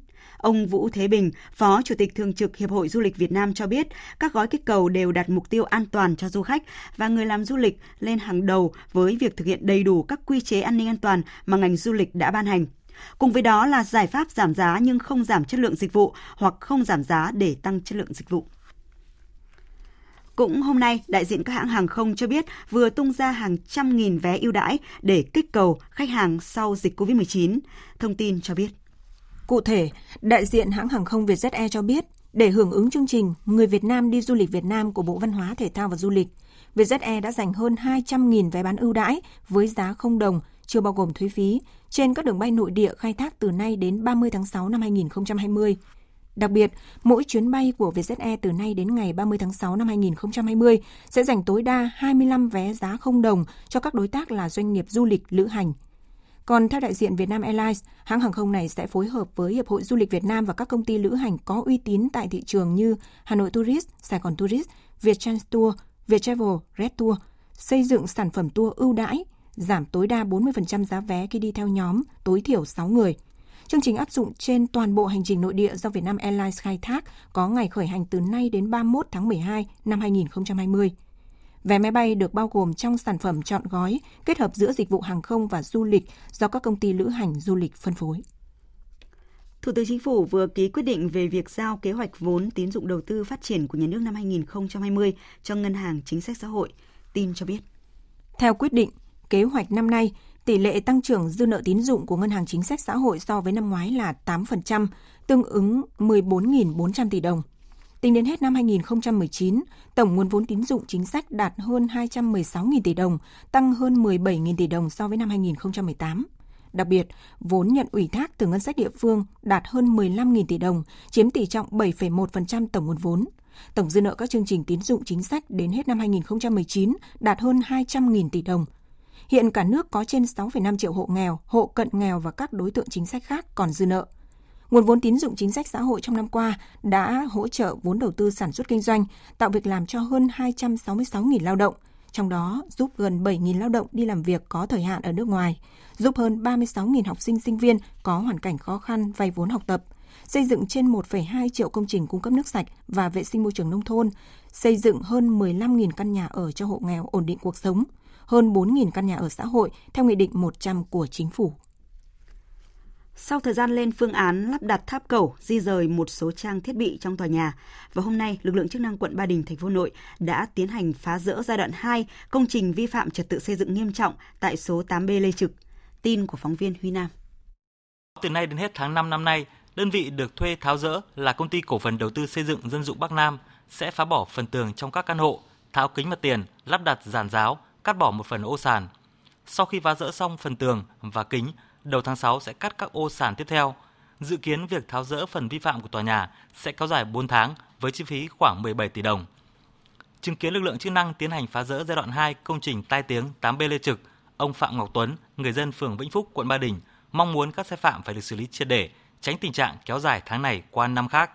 Ông Vũ Thế Bình, Phó Chủ tịch Thường trực Hiệp hội Du lịch Việt Nam cho biết, các gói kích cầu đều đặt mục tiêu an toàn cho du khách và người làm du lịch lên hàng đầu với việc thực hiện đầy đủ các quy chế an ninh an toàn mà ngành du lịch đã ban hành. Cùng với đó là giải pháp giảm giá nhưng không giảm chất lượng dịch vụ hoặc không giảm giá để tăng chất lượng dịch vụ. Cũng hôm nay, đại diện các hãng hàng không cho biết vừa tung ra hàng trăm nghìn vé ưu đãi để kích cầu khách hàng sau dịch COVID-19. Thông tin cho biết. Cụ thể, đại diện hãng hàng không Vietjet Air cho biết, để hưởng ứng chương trình Người Việt Nam đi du lịch Việt Nam của Bộ Văn hóa, Thể thao và Du lịch, Vietjet Air đã dành hơn 200.000 vé bán ưu đãi với giá không đồng, chưa bao gồm thuế phí, trên các đường bay nội địa khai thác từ nay đến 30 tháng 6 năm 2020. Đặc biệt, mỗi chuyến bay của Vietjet Air từ nay đến ngày 30 tháng 6 năm 2020 sẽ dành tối đa 25 vé giá không đồng cho các đối tác là doanh nghiệp du lịch, lữ hành. Còn theo đại diện Vietnam Airlines, hãng hàng không này sẽ phối hợp với Hiệp hội Du lịch Việt Nam và các công ty lữ hành có uy tín tại thị trường như Hà Nội Tourist, Sài Gòn Tourist, Vietchance Tour, Viettravel, Red Tour, xây dựng sản phẩm tour ưu đãi, giảm tối đa 40% giá vé khi đi theo nhóm tối thiểu 6 người. Chương trình áp dụng trên toàn bộ hành trình nội địa do Vietnam Airlines khai thác có ngày khởi hành từ nay đến 31 tháng 12 năm 2020. Vé máy bay được bao gồm trong sản phẩm chọn gói, kết hợp giữa dịch vụ hàng không và du lịch do các công ty lữ hành du lịch phân phối. Thủ tướng Chính phủ vừa ký quyết định về việc giao kế hoạch vốn tín dụng đầu tư phát triển của nhà nước năm 2020 cho Ngân hàng Chính sách Xã hội. Tin cho biết. Theo quyết định, kế hoạch năm nay, tỷ lệ tăng trưởng dư nợ tín dụng của Ngân hàng Chính sách Xã hội so với năm ngoái là 8%, tương ứng 14.400 tỷ đồng. Tính đến hết năm 2019, tổng nguồn vốn tín dụng chính sách đạt hơn 216.000 tỷ đồng, tăng hơn 17.000 tỷ đồng so với năm 2018. Đặc biệt, vốn nhận ủy thác từ ngân sách địa phương đạt hơn 15.000 tỷ đồng, chiếm tỷ trọng 7,1% tổng nguồn vốn. Tổng dư nợ các chương trình tín dụng chính sách đến hết năm 2019 đạt hơn 200.000 tỷ đồng. Hiện cả nước có trên 6,5 triệu hộ nghèo, hộ cận nghèo và các đối tượng chính sách khác còn dư nợ. Nguồn vốn tín dụng chính sách xã hội trong năm qua đã hỗ trợ vốn đầu tư sản xuất kinh doanh, tạo việc làm cho hơn 266.000 lao động, trong đó giúp gần 7.000 lao động đi làm việc có thời hạn ở nước ngoài, giúp hơn 36.000 học sinh sinh viên có hoàn cảnh khó khăn vay vốn học tập, xây dựng trên 1,2 triệu công trình cung cấp nước sạch và vệ sinh môi trường nông thôn, xây dựng hơn 15.000 căn nhà ở cho hộ nghèo ổn định cuộc sống, hơn 4.000 căn nhà ở xã hội theo Nghị định 100 của Chính phủ. Sau thời gian lên phương án lắp đặt tháp cầu, di rời một số trang thiết bị trong tòa nhà, và hôm nay lực lượng chức năng quận Ba Đình, thành phố Nội đã tiến hành phá rỡ giai đoạn 2 công trình vi phạm trật tự xây dựng nghiêm trọng tại số 8B Lê Trực. Tin của phóng viên Huy Nam. Từ nay đến hết tháng 5 năm nay, đơn vị được thuê tháo rỡ là công ty cổ phần đầu tư xây dựng dân dụng Bắc Nam sẽ phá bỏ phần tường trong các căn hộ, tháo kính mặt tiền, lắp đặt giàn giáo, cắt bỏ một phần ô sàn. Sau khi phá rỡ xong phần tường và kính, đầu tháng 6 sẽ cắt các ô sàn tiếp theo. Dự kiến việc tháo rỡ phần vi phạm của tòa nhà sẽ kéo dài 4 tháng với chi phí khoảng 17 tỷ đồng. Chứng kiến lực lượng chức năng tiến hành phá rỡ giai đoạn 2 công trình tai tiếng 8B Lê Trực, ông Phạm Ngọc Tuấn, người dân phường Vĩnh Phúc, quận Ba Đình, mong muốn các sai phạm phải được xử lý triệt để, tránh tình trạng kéo dài tháng này qua năm khác.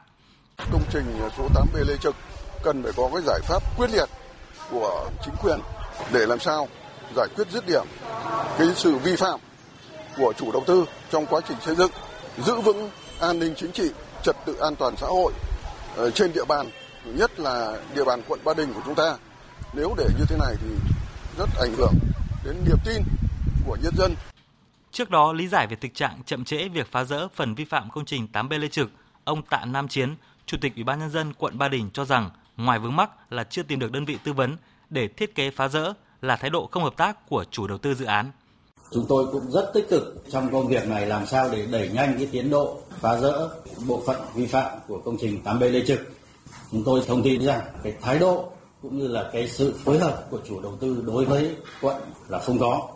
Công trình số 8B Lê Trực cần phải có cái giải pháp quyết liệt của chính quyền để làm sao giải quyết dứt điểm cái sự vi phạm của chủ đầu tư trong quá trình xây dựng, giữ vững an ninh chính trị, trật tự an toàn xã hội ờ, trên địa bàn, nhất là địa bàn quận Ba Đình của chúng ta. Nếu để như thế này thì rất ảnh hưởng đến niềm tin của nhân dân. Trước đó, lý giải về thực trạng chậm trễ việc phá rỡ phần vi phạm công trình 8B Lê Trực, ông Tạ Nam Chiến, Chủ tịch Ủy ban nhân dân quận Ba Đình cho rằng ngoài vướng mắc là chưa tìm được đơn vị tư vấn để thiết kế phá rỡ là thái độ không hợp tác của chủ đầu tư dự án. Chúng tôi cũng rất tích cực trong công việc này làm sao để đẩy nhanh cái tiến độ phá rỡ bộ phận vi phạm của công trình 8B Lê Trực. Chúng tôi thông tin rằng cái thái độ cũng như là cái sự phối hợp của chủ đầu tư đối với quận là không có.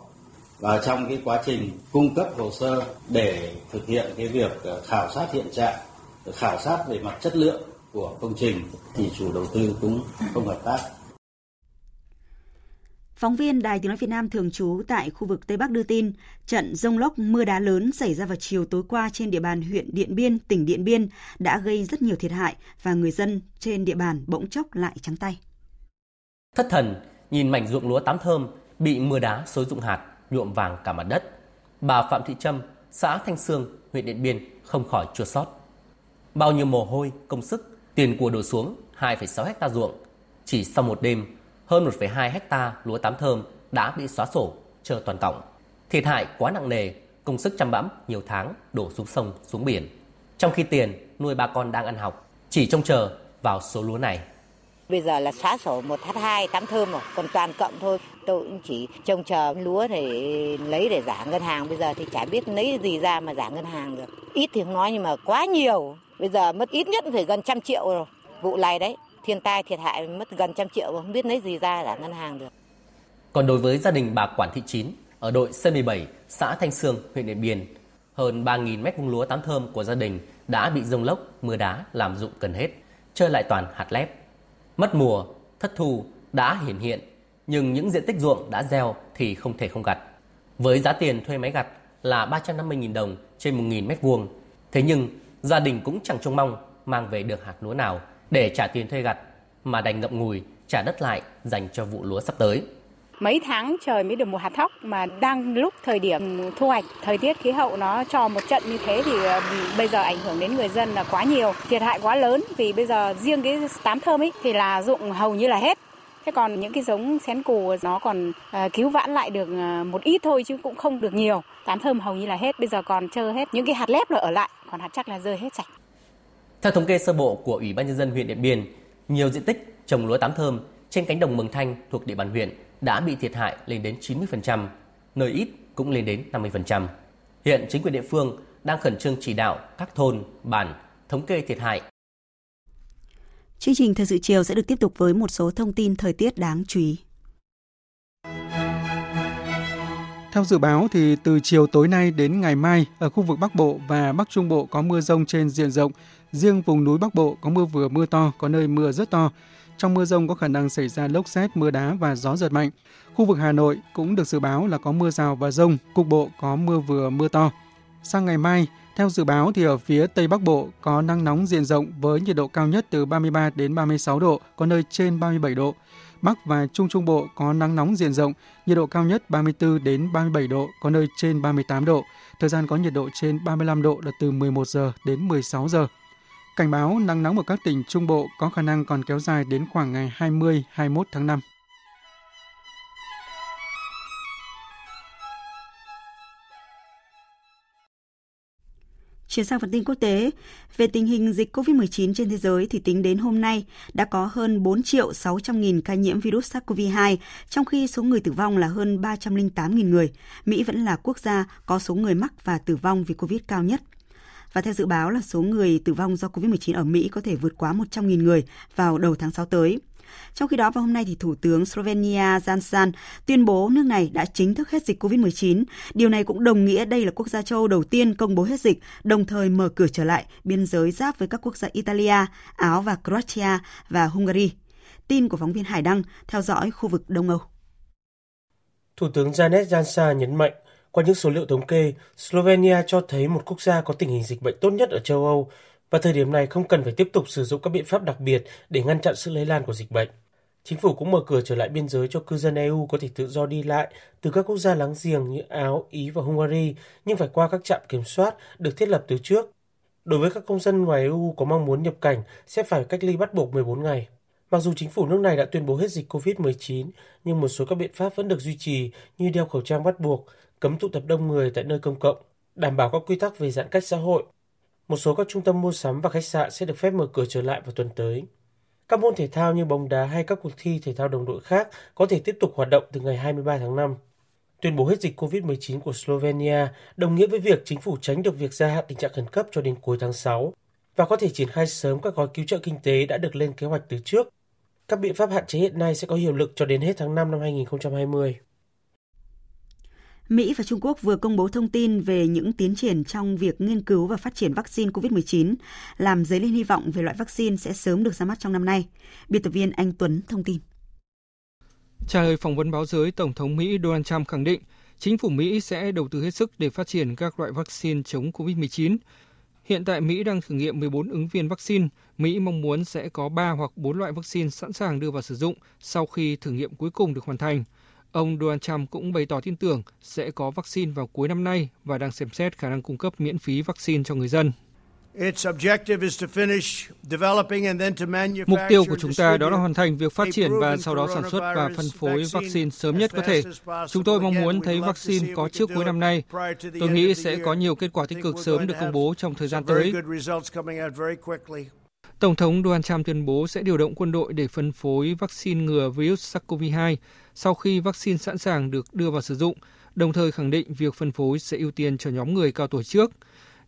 Và trong cái quá trình cung cấp hồ sơ để thực hiện cái việc ờ, khảo sát hiện trạng, khảo sát về mặt chất lượng của công trình thì chủ đầu tư cũng không hợp tác. Phóng viên Đài Tiếng Nói Việt Nam thường trú tại khu vực Tây Bắc đưa tin, trận rông lốc mưa đá lớn xảy ra vào chiều tối qua trên địa bàn huyện Điện Biên, tỉnh Điện Biên đã gây rất nhiều thiệt hại và người dân trên địa bàn bỗng chốc lại trắng tay. Thất thần, nhìn mảnh ruộng lúa tám thơm bị mưa đá xối rụng hạt, nhuộm vàng cả mặt đất. Bà Phạm Thị Trâm, xã Thanh Sương, huyện Điện Biên không khỏi chua xót. Bao nhiêu mồ hôi, công sức, tiền của đổ xuống 2,6 hecta ruộng. Chỉ sau một đêm, hơn 1,2 hecta lúa tám thơm đã bị xóa sổ, chờ toàn cọng. Thiệt hại quá nặng nề, công sức chăm bẵm nhiều tháng đổ xuống sông, xuống biển. Trong khi tiền nuôi ba con đang ăn học, chỉ trông chờ vào số lúa này. Bây giờ là xóa sổ một h hai tám thơm rồi, còn toàn cộng thôi. Tôi cũng chỉ trông chờ lúa để lấy để giả ngân hàng. Bây giờ thì chả biết lấy gì ra mà giả ngân hàng được. Ít thì không nói nhưng mà quá nhiều. Bây giờ mất ít nhất phải gần trăm triệu rồi. Vụ này đấy, thiên tai thiệt hại mất gần trăm triệu không biết lấy gì ra giả ngân hàng được. Còn đối với gia đình bà Quản Thị Chín ở đội C17, xã Thanh Sương, huyện Điện Biên, hơn 3.000 mét vuông lúa tám thơm của gia đình đã bị rông lốc, mưa đá làm rụng gần hết, chơi lại toàn hạt lép. Mất mùa, thất thu đã hiển hiện, nhưng những diện tích ruộng đã gieo thì không thể không gặt. Với giá tiền thuê máy gặt là 350.000 đồng trên 1.000 mét vuông, thế nhưng gia đình cũng chẳng trông mong mang về được hạt lúa nào để trả tiền thuê gặt mà đành ngậm ngùi trả đất lại dành cho vụ lúa sắp tới. Mấy tháng trời mới được một hạt thóc mà đang lúc thời điểm thu hoạch, thời tiết khí hậu nó cho một trận như thế thì ờ, bây giờ ảnh hưởng đến người dân là quá nhiều, thiệt hại quá lớn vì bây giờ riêng cái tám thơm ấy thì là dụng hầu như là hết. Thế còn những cái giống xén cù nó còn ờ, cứu vãn lại được ờ, một ít thôi chứ cũng không được nhiều. Tám thơm hầu như là hết, bây giờ còn trơ hết. Những cái hạt lép là ở lại, còn hạt chắc là rơi hết sạch. Theo thống kê sơ bộ của Ủy ban nhân dân huyện Điện Biên, nhiều diện tích trồng lúa tám thơm trên cánh đồng Mường Thanh thuộc địa bàn huyện đã bị thiệt hại lên đến 90%, nơi ít cũng lên đến 50%. Hiện chính quyền địa phương đang khẩn trương chỉ đạo các thôn, bản thống kê thiệt hại. Chương trình thời sự chiều sẽ được tiếp tục với một số thông tin thời tiết đáng chú ý. Theo dự báo thì từ chiều tối nay đến ngày mai ở khu vực Bắc Bộ và Bắc Trung Bộ có mưa rông trên diện rộng, riêng vùng núi Bắc Bộ có mưa vừa mưa to, có nơi mưa rất to. Trong mưa rông có khả năng xảy ra lốc xét, mưa đá và gió giật mạnh. Khu vực Hà Nội cũng được dự báo là có mưa rào và rông, cục bộ có mưa vừa mưa to. Sang ngày mai, theo dự báo thì ở phía Tây Bắc Bộ có nắng nóng diện rộng với nhiệt độ cao nhất từ 33 đến 36 độ, có nơi trên 37 độ. Bắc và Trung Trung Bộ có nắng nóng diện rộng, nhiệt độ cao nhất 34 đến 37 độ, có nơi trên 38 độ. Thời gian có nhiệt độ trên 35 độ là từ 11 giờ đến 16 giờ. Cảnh báo nắng nóng ở các tỉnh Trung Bộ có khả năng còn kéo dài đến khoảng ngày 20-21 tháng 5. Chuyển sang phần tin quốc tế, về tình hình dịch COVID-19 trên thế giới thì tính đến hôm nay đã có hơn 4 triệu 600 nghìn ca nhiễm virus SARS-CoV-2, trong khi số người tử vong là hơn 308 nghìn người. Mỹ vẫn là quốc gia có số người mắc và tử vong vì COVID cao nhất. Và theo dự báo là số người tử vong do COVID-19 ở Mỹ có thể vượt quá 100.000 người vào đầu tháng 6 tới. Trong khi đó vào hôm nay thì Thủ tướng Slovenia Jansan tuyên bố nước này đã chính thức hết dịch COVID-19. Điều này cũng đồng nghĩa đây là quốc gia châu đầu tiên công bố hết dịch, đồng thời mở cửa trở lại biên giới giáp với các quốc gia Italia, Áo và Croatia và Hungary. Tin của phóng viên Hải Đăng theo dõi khu vực Đông Âu. Thủ tướng Janet Jansa nhấn mạnh, qua những số liệu thống kê, Slovenia cho thấy một quốc gia có tình hình dịch bệnh tốt nhất ở châu Âu và thời điểm này không cần phải tiếp tục sử dụng các biện pháp đặc biệt để ngăn chặn sự lây lan của dịch bệnh. Chính phủ cũng mở cửa trở lại biên giới cho cư dân EU có thể tự do đi lại từ các quốc gia láng giềng như Áo, Ý và Hungary, nhưng phải qua các trạm kiểm soát được thiết lập từ trước. Đối với các công dân ngoài EU có mong muốn nhập cảnh sẽ phải cách ly bắt buộc 14 ngày. Mặc dù chính phủ nước này đã tuyên bố hết dịch COVID-19, nhưng một số các biện pháp vẫn được duy trì như đeo khẩu trang bắt buộc, cấm tụ tập đông người tại nơi công cộng, đảm bảo các quy tắc về giãn cách xã hội Một số các trung tâm mua sắm và khách sạn sẽ được phép mở cửa trở lại vào tuần tới. Các môn thể thao như bóng đá hay các cuộc thi thể thao đồng đội khác có thể tiếp tục hoạt động từ ngày 23 tháng 5. Tuyên bố hết dịch COVID-19 của Slovenia đồng nghĩa với việc chính phủ tránh được việc gia hạn tình trạng khẩn cấp cho đến cuối tháng 6 và có thể triển khai sớm các gói cứu trợ kinh tế đã được lên kế hoạch từ trước. Các biện pháp hạn chế hiện nay sẽ có hiệu lực cho đến hết tháng 5 năm 2020. Mỹ và Trung Quốc vừa công bố thông tin về những tiến triển trong việc nghiên cứu và phát triển vaccine COVID-19, làm dấy lên hy vọng về loại vaccine sẽ sớm được ra mắt trong năm nay. Biên tập viên Anh Tuấn thông tin. Trả lời phỏng vấn báo giới, Tổng thống Mỹ Donald Trump khẳng định chính phủ Mỹ sẽ đầu tư hết sức để phát triển các loại vaccine chống COVID-19. Hiện tại Mỹ đang thử nghiệm 14 ứng viên vaccine. Mỹ mong muốn sẽ có 3 hoặc 4 loại vaccine sẵn sàng đưa vào sử dụng sau khi thử nghiệm cuối cùng được hoàn thành. Ông Donald Trump cũng bày tỏ tin tưởng sẽ có vaccine vào cuối năm nay và đang xem xét khả năng cung cấp miễn phí vaccine cho người dân. Mục tiêu của chúng ta đó là hoàn thành việc phát triển và sau đó sản xuất và phân phối vaccine sớm nhất có thể. Chúng tôi mong muốn thấy vaccine có trước cuối năm nay. Tôi nghĩ sẽ có nhiều kết quả tích cực sớm được công bố trong thời gian tới. Tổng thống Donald Trump tuyên bố sẽ điều động quân đội để phân phối vaccine ngừa virus SARS-CoV-2 sau khi vaccine sẵn sàng được đưa vào sử dụng, đồng thời khẳng định việc phân phối sẽ ưu tiên cho nhóm người cao tuổi trước.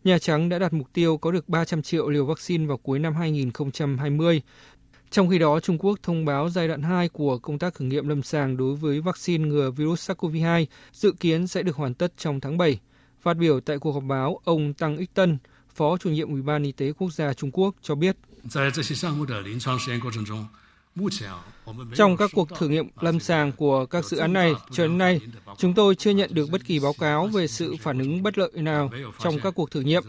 Nhà Trắng đã đặt mục tiêu có được 300 triệu liều vaccine vào cuối năm 2020. Trong khi đó, Trung Quốc thông báo giai đoạn 2 của công tác thử nghiệm lâm sàng đối với vaccine ngừa virus SARS-CoV-2 dự kiến sẽ được hoàn tất trong tháng 7. Phát biểu tại cuộc họp báo, ông Tăng Ích Tân, Phó chủ nhiệm Ủy ban Y tế Quốc gia Trung Quốc cho biết. Trong các cuộc thử nghiệm lâm sàng của các dự án này, cho đến nay, chúng tôi chưa nhận được bất kỳ báo cáo về sự phản ứng bất lợi nào trong các cuộc thử nghiệm.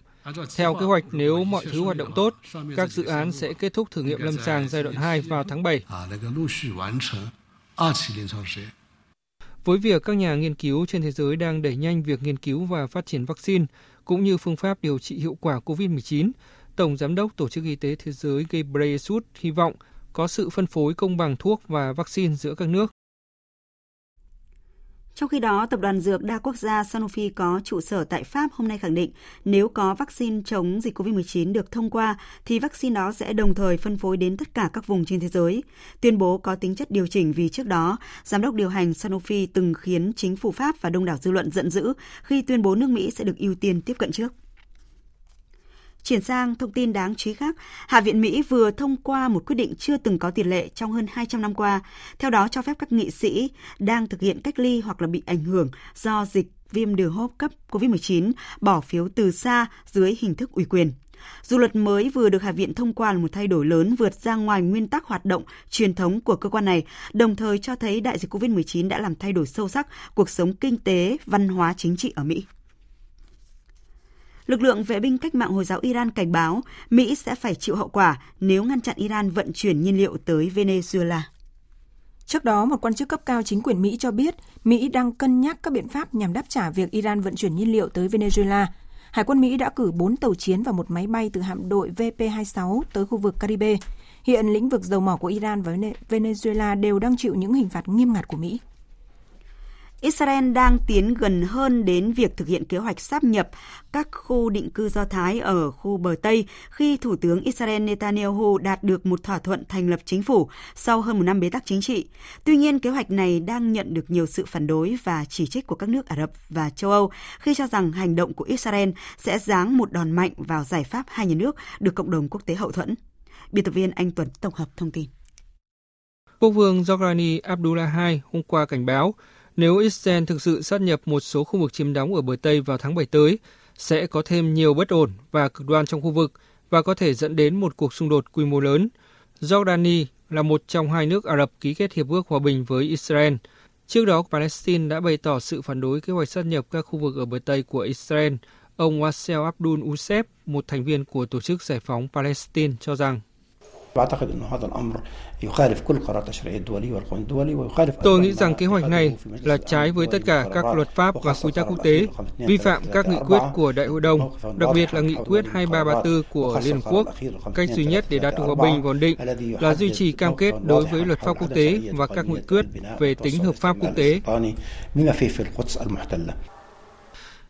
Theo kế hoạch, nếu mọi thứ hoạt động tốt, các dự án sẽ kết thúc thử nghiệm lâm sàng giai đoạn 2 vào tháng 7. Với việc các nhà nghiên cứu trên thế giới đang đẩy nhanh việc nghiên cứu và phát triển vaccine, cũng như phương pháp điều trị hiệu quả COVID-19, Tổng Giám đốc Tổ chức Y tế Thế giới Ghebreyesus hy vọng có sự phân phối công bằng thuốc và vaccine giữa các nước. Trong khi đó, tập đoàn dược đa quốc gia Sanofi có trụ sở tại Pháp hôm nay khẳng định nếu có vaccine chống dịch COVID-19 được thông qua thì vaccine đó sẽ đồng thời phân phối đến tất cả các vùng trên thế giới. Tuyên bố có tính chất điều chỉnh vì trước đó, giám đốc điều hành Sanofi từng khiến chính phủ Pháp và đông đảo dư luận giận dữ khi tuyên bố nước Mỹ sẽ được ưu tiên tiếp cận trước. Chuyển sang thông tin đáng chú ý khác, Hạ viện Mỹ vừa thông qua một quyết định chưa từng có tiền lệ trong hơn 200 năm qua. Theo đó cho phép các nghị sĩ đang thực hiện cách ly hoặc là bị ảnh hưởng do dịch viêm đường hô hấp cấp COVID-19 bỏ phiếu từ xa dưới hình thức ủy quyền. Dù luật mới vừa được Hạ viện thông qua là một thay đổi lớn vượt ra ngoài nguyên tắc hoạt động truyền thống của cơ quan này, đồng thời cho thấy đại dịch COVID-19 đã làm thay đổi sâu sắc cuộc sống kinh tế, văn hóa chính trị ở Mỹ. Lực lượng vệ binh cách mạng Hồi giáo Iran cảnh báo Mỹ sẽ phải chịu hậu quả nếu ngăn chặn Iran vận chuyển nhiên liệu tới Venezuela. Trước đó, một quan chức cấp cao chính quyền Mỹ cho biết Mỹ đang cân nhắc các biện pháp nhằm đáp trả việc Iran vận chuyển nhiên liệu tới Venezuela. Hải quân Mỹ đã cử 4 tàu chiến và một máy bay từ hạm đội VP-26 tới khu vực Caribe. Hiện lĩnh vực dầu mỏ của Iran và Venezuela đều đang chịu những hình phạt nghiêm ngặt của Mỹ. Israel đang tiến gần hơn đến việc thực hiện kế hoạch sáp nhập các khu định cư Do Thái ở khu bờ Tây khi Thủ tướng Israel Netanyahu đạt được một thỏa thuận thành lập chính phủ sau hơn một năm bế tắc chính trị. Tuy nhiên, kế hoạch này đang nhận được nhiều sự phản đối và chỉ trích của các nước Ả Rập và châu Âu khi cho rằng hành động của Israel sẽ giáng một đòn mạnh vào giải pháp hai nhà nước được cộng đồng quốc tế hậu thuẫn. Biên tập viên Anh Tuấn tổng hợp thông tin. Quốc vương Jordani Abdullah II hôm qua cảnh báo nếu Israel thực sự sát nhập một số khu vực chiếm đóng ở bờ Tây vào tháng 7 tới, sẽ có thêm nhiều bất ổn và cực đoan trong khu vực và có thể dẫn đến một cuộc xung đột quy mô lớn. Jordani là một trong hai nước Ả Rập ký kết hiệp ước hòa bình với Israel. Trước đó, Palestine đã bày tỏ sự phản đối kế hoạch sát nhập các khu vực ở bờ Tây của Israel. Ông Wassel Abdul Usef, một thành viên của Tổ chức Giải phóng Palestine, cho rằng Tôi nghĩ rằng kế hoạch này là trái với tất cả các luật pháp và quy tắc quốc tế, vi phạm các nghị quyết của Đại hội đồng, đặc biệt là nghị quyết 2334 của Liên Hợp Quốc. Cách duy nhất để đạt được hòa bình và ổn định là duy trì cam kết đối với luật pháp quốc tế và các nghị quyết về tính hợp pháp quốc tế.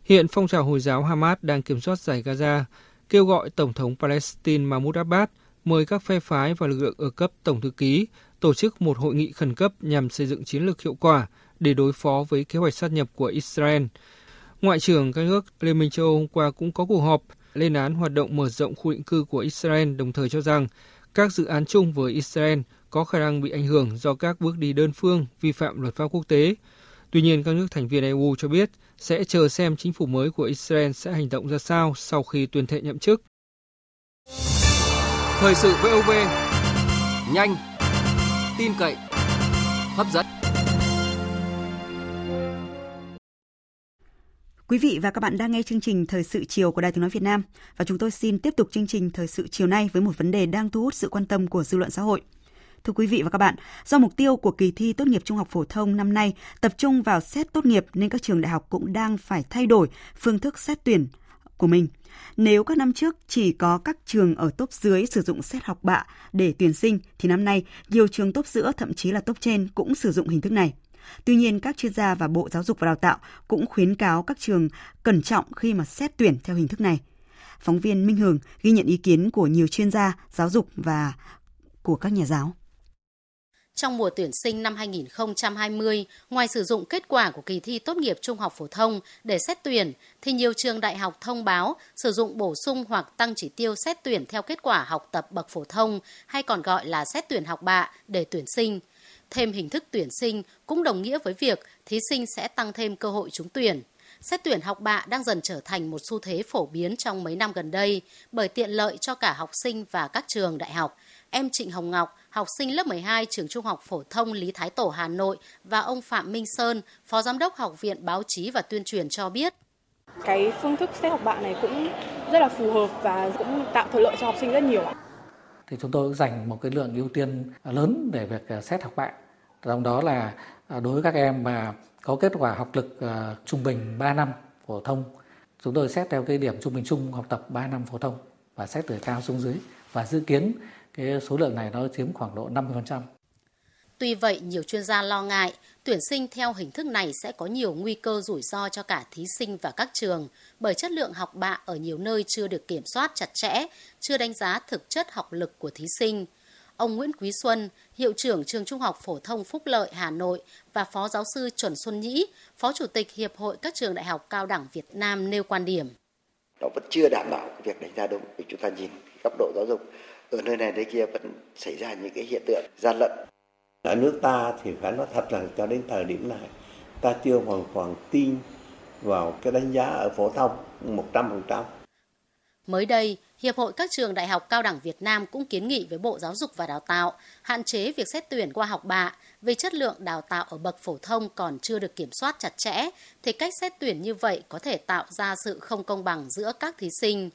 Hiện phong trào Hồi giáo Hamas đang kiểm soát giải Gaza kêu gọi Tổng thống Palestine Mahmoud Abbas mời các phe phái và lực lượng ở cấp Tổng thư ký tổ chức một hội nghị khẩn cấp nhằm xây dựng chiến lược hiệu quả để đối phó với kế hoạch sát nhập của Israel. Ngoại trưởng các nước Liên minh châu Âu hôm qua cũng có cuộc họp lên án hoạt động mở rộng khu định cư của Israel, đồng thời cho rằng các dự án chung với Israel có khả năng bị ảnh hưởng do các bước đi đơn phương vi phạm luật pháp quốc tế. Tuy nhiên, các nước thành viên EU cho biết sẽ chờ xem chính phủ mới của Israel sẽ hành động ra sao sau khi tuyên thệ nhậm chức. Thời sự VOV, nhanh, tin cậy, hấp dẫn. Quý vị và các bạn đang nghe chương trình Thời sự chiều của Đài Tiếng Nói Việt Nam và chúng tôi xin tiếp tục chương trình Thời sự chiều nay với một vấn đề đang thu hút sự quan tâm của dư luận xã hội. Thưa quý vị và các bạn, do mục tiêu của kỳ thi tốt nghiệp trung học phổ thông năm nay tập trung vào xét tốt nghiệp nên các trường đại học cũng đang phải thay đổi phương thức xét tuyển của mình. Nếu các năm trước chỉ có các trường ở top dưới sử dụng xét học bạ để tuyển sinh thì năm nay nhiều trường top giữa thậm chí là top trên cũng sử dụng hình thức này. Tuy nhiên, các chuyên gia và Bộ Giáo dục và Đào tạo cũng khuyến cáo các trường cẩn trọng khi mà xét tuyển theo hình thức này. Phóng viên Minh Hường ghi nhận ý kiến của nhiều chuyên gia giáo dục và của các nhà giáo. Trong mùa tuyển sinh năm 2020, ngoài sử dụng kết quả của kỳ thi tốt nghiệp trung học phổ thông để xét tuyển, thì nhiều trường đại học thông báo sử dụng bổ sung hoặc tăng chỉ tiêu xét tuyển theo kết quả học tập bậc phổ thông hay còn gọi là xét tuyển học bạ để tuyển sinh. Thêm hình thức tuyển sinh cũng đồng nghĩa với việc thí sinh sẽ tăng thêm cơ hội trúng tuyển. Xét tuyển học bạ đang dần trở thành một xu thế phổ biến trong mấy năm gần đây bởi tiện lợi cho cả học sinh và các trường đại học. Em Trịnh Hồng Ngọc, học sinh lớp 12 trường Trung học phổ thông Lý Thái Tổ Hà Nội và ông Phạm Minh Sơn, Phó Giám đốc Học viện Báo chí và Tuyên truyền cho biết. Cái phương thức xét học bạ này cũng rất là phù hợp và cũng tạo thuận lợi cho học sinh rất nhiều. Thì chúng tôi dành một cái lượng ưu tiên lớn để việc à, xét học bạ. Trong đó là à, đối với các em mà có kết quả học lực uh, trung bình 3 năm phổ thông, chúng tôi xét theo cái điểm trung bình chung học tập 3 năm phổ thông và xét từ cao xuống dưới và dự kiến cái số lượng này nó chiếm khoảng độ 50%. Tuy vậy, nhiều chuyên gia lo ngại tuyển sinh theo hình thức này sẽ có nhiều nguy cơ rủi ro cho cả thí sinh và các trường bởi chất lượng học bạ ở nhiều nơi chưa được kiểm soát chặt chẽ, chưa đánh giá thực chất học lực của thí sinh. Ông Nguyễn Quý Xuân, hiệu trưởng trường Trung học phổ thông Phúc Lợi Hà Nội và Phó giáo sư Chuẩn Xuân Nhĩ, Phó Chủ tịch Hiệp hội các trường đại học cao đẳng Việt Nam nêu quan điểm. Nó vẫn chưa đảm bảo cái việc đánh giá đúng vì chúng ta nhìn góc độ giáo dục ở nơi này nơi kia vẫn xảy ra những cái hiện tượng gian lận. Ở nước ta thì phải nói thật là cho đến thời điểm này ta chưa hoàn toàn tin vào cái đánh giá ở phổ thông 100%. Mới đây, Hiệp hội các trường đại học cao đẳng Việt Nam cũng kiến nghị với Bộ Giáo dục và Đào tạo hạn chế việc xét tuyển qua học bạ vì chất lượng đào tạo ở bậc phổ thông còn chưa được kiểm soát chặt chẽ, thì cách xét tuyển như vậy có thể tạo ra sự không công bằng giữa các thí sinh.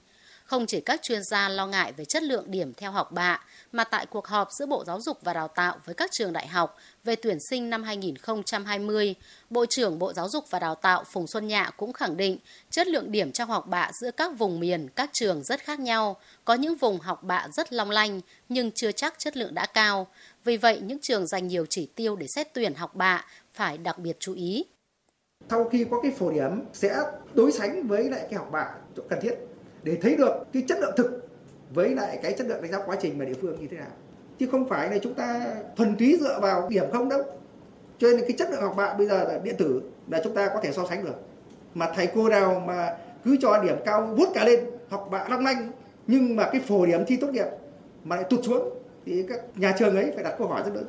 Không chỉ các chuyên gia lo ngại về chất lượng điểm theo học bạ, mà tại cuộc họp giữa Bộ Giáo dục và Đào tạo với các trường đại học về tuyển sinh năm 2020, Bộ trưởng Bộ Giáo dục và Đào tạo Phùng Xuân Nhạ cũng khẳng định chất lượng điểm trong học bạ giữa các vùng miền, các trường rất khác nhau. Có những vùng học bạ rất long lanh nhưng chưa chắc chất lượng đã cao. Vì vậy, những trường dành nhiều chỉ tiêu để xét tuyển học bạ phải đặc biệt chú ý. Sau khi có cái phổ điểm sẽ đối sánh với lại cái học bạ cần thiết để thấy được cái chất lượng thực với lại cái chất lượng đánh giá quá trình mà địa phương như thế nào. Chứ không phải là chúng ta thuần túy dựa vào điểm không đâu. Cho nên cái chất lượng học bạ bây giờ là điện tử là chúng ta có thể so sánh được. Mà thầy cô nào mà cứ cho điểm cao vút cả lên, học bạ long lanh, nhưng mà cái phổ điểm thi tốt nghiệp mà lại tụt xuống, thì các nhà trường ấy phải đặt câu hỏi rất lớn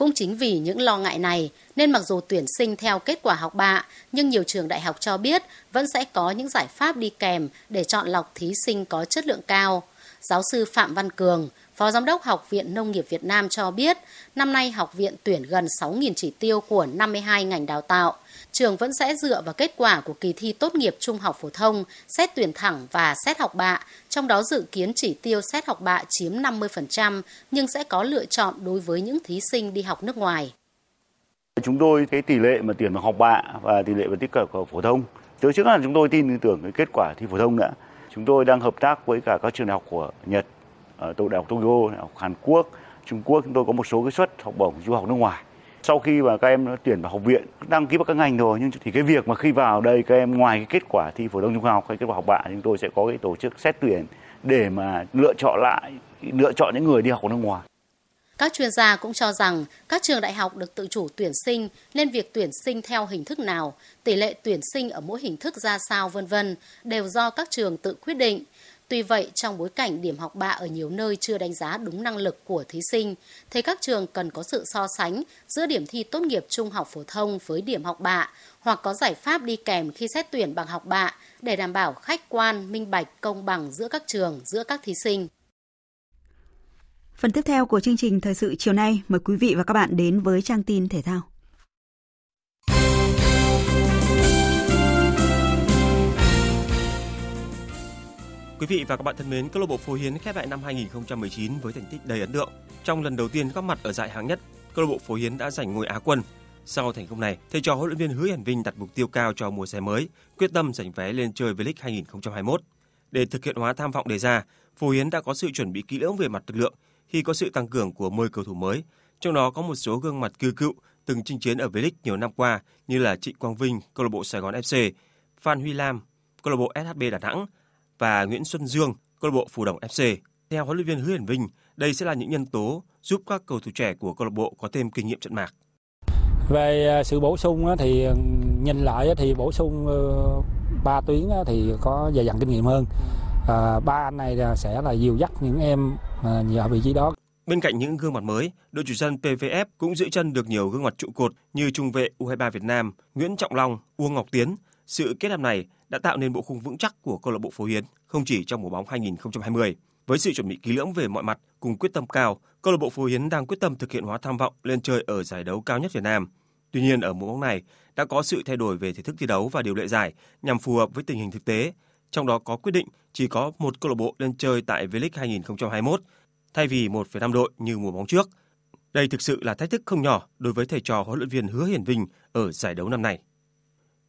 cũng chính vì những lo ngại này nên mặc dù tuyển sinh theo kết quả học bạ, nhưng nhiều trường đại học cho biết vẫn sẽ có những giải pháp đi kèm để chọn lọc thí sinh có chất lượng cao. Giáo sư Phạm Văn Cường, Phó Giám đốc Học viện Nông nghiệp Việt Nam cho biết, năm nay học viện tuyển gần 6.000 chỉ tiêu của 52 ngành đào tạo. Trường vẫn sẽ dựa vào kết quả của kỳ thi tốt nghiệp trung học phổ thông, xét tuyển thẳng và xét học bạ, trong đó dự kiến chỉ tiêu xét học bạ chiếm 50%, nhưng sẽ có lựa chọn đối với những thí sinh đi học nước ngoài. Chúng tôi cái tỷ lệ mà tuyển vào học bạ và tỷ lệ vào tích cực của phổ thông, trước trước là chúng tôi tin tưởng cái kết quả thi phổ thông đã. Chúng tôi đang hợp tác với cả các trường đại học của Nhật, ở Đại học Tokyo, Đại học Hàn Quốc, Trung Quốc chúng tôi có một số cái suất học bổng du học nước ngoài sau khi mà các em nó tuyển vào học viện đăng ký vào các ngành rồi nhưng thì cái việc mà khi vào đây các em ngoài cái kết quả thi phổ thông trung học hay kết quả học bạ chúng tôi sẽ có cái tổ chức xét tuyển để mà lựa chọn lại lựa chọn những người đi học ở nước ngoài các chuyên gia cũng cho rằng các trường đại học được tự chủ tuyển sinh nên việc tuyển sinh theo hình thức nào, tỷ lệ tuyển sinh ở mỗi hình thức ra sao vân vân đều do các trường tự quyết định. Tuy vậy, trong bối cảnh điểm học bạ ở nhiều nơi chưa đánh giá đúng năng lực của thí sinh, thì các trường cần có sự so sánh giữa điểm thi tốt nghiệp trung học phổ thông với điểm học bạ hoặc có giải pháp đi kèm khi xét tuyển bằng học bạ để đảm bảo khách quan, minh bạch, công bằng giữa các trường, giữa các thí sinh. Phần tiếp theo của chương trình Thời sự chiều nay, mời quý vị và các bạn đến với trang tin thể thao. Quý vị và các bạn thân mến, câu lạc bộ Phố Hiến khép lại năm 2019 với thành tích đầy ấn tượng. Trong lần đầu tiên góp mặt ở giải hạng nhất, câu lạc bộ Phố Hiến đã giành ngôi Á quân. Sau thành công này, thầy trò huấn luyện viên Hứa Hiển Vinh đặt mục tiêu cao cho mùa giải mới, quyết tâm giành vé lên chơi V-League 2021. Để thực hiện hóa tham vọng đề ra, Phố Hiến đã có sự chuẩn bị kỹ lưỡng về mặt lực lượng khi có sự tăng cường của 10 cầu thủ mới, trong đó có một số gương mặt cư cựu từng chinh chiến ở V-League nhiều năm qua như là Trịnh Quang Vinh, câu lạc bộ Sài Gòn FC, Phan Huy Lam, câu lạc bộ SHB Đà Nẵng và Nguyễn Xuân Dương, câu lạc bộ Phù Đồng FC. Theo huấn luyện viên Hứa Hiển Vinh, đây sẽ là những nhân tố giúp các cầu thủ trẻ của câu lạc bộ có thêm kinh nghiệm trận mạc. Về à, sự bổ sung thì nhìn lại thì bổ sung ờ, ba tuyến thì có dày dặn kinh nghiệm hơn. À, ba anh này sẽ là dìu dắt những em ở vị trí đó. Bên cạnh những gương mặt mới, đội chủ sân PVF cũng giữ chân được nhiều gương mặt trụ cột như trung vệ U23 Việt Nam Nguyễn Trọng Long, Uông Ngọc Tiến. Sự kết hợp này đã tạo nên bộ khung vững chắc của câu lạc bộ Phố Hiến không chỉ trong mùa bóng 2020. Với sự chuẩn bị kỹ lưỡng về mọi mặt cùng quyết tâm cao, câu lạc bộ Phố Hiến đang quyết tâm thực hiện hóa tham vọng lên chơi ở giải đấu cao nhất Việt Nam. Tuy nhiên ở mùa bóng này đã có sự thay đổi về thể thức thi đấu và điều lệ giải nhằm phù hợp với tình hình thực tế. Trong đó có quyết định chỉ có một câu lạc bộ lên chơi tại V-League 2021 thay vì 1,5 đội như mùa bóng trước. Đây thực sự là thách thức không nhỏ đối với thầy trò huấn luyện viên Hứa Hiển Vinh ở giải đấu năm nay.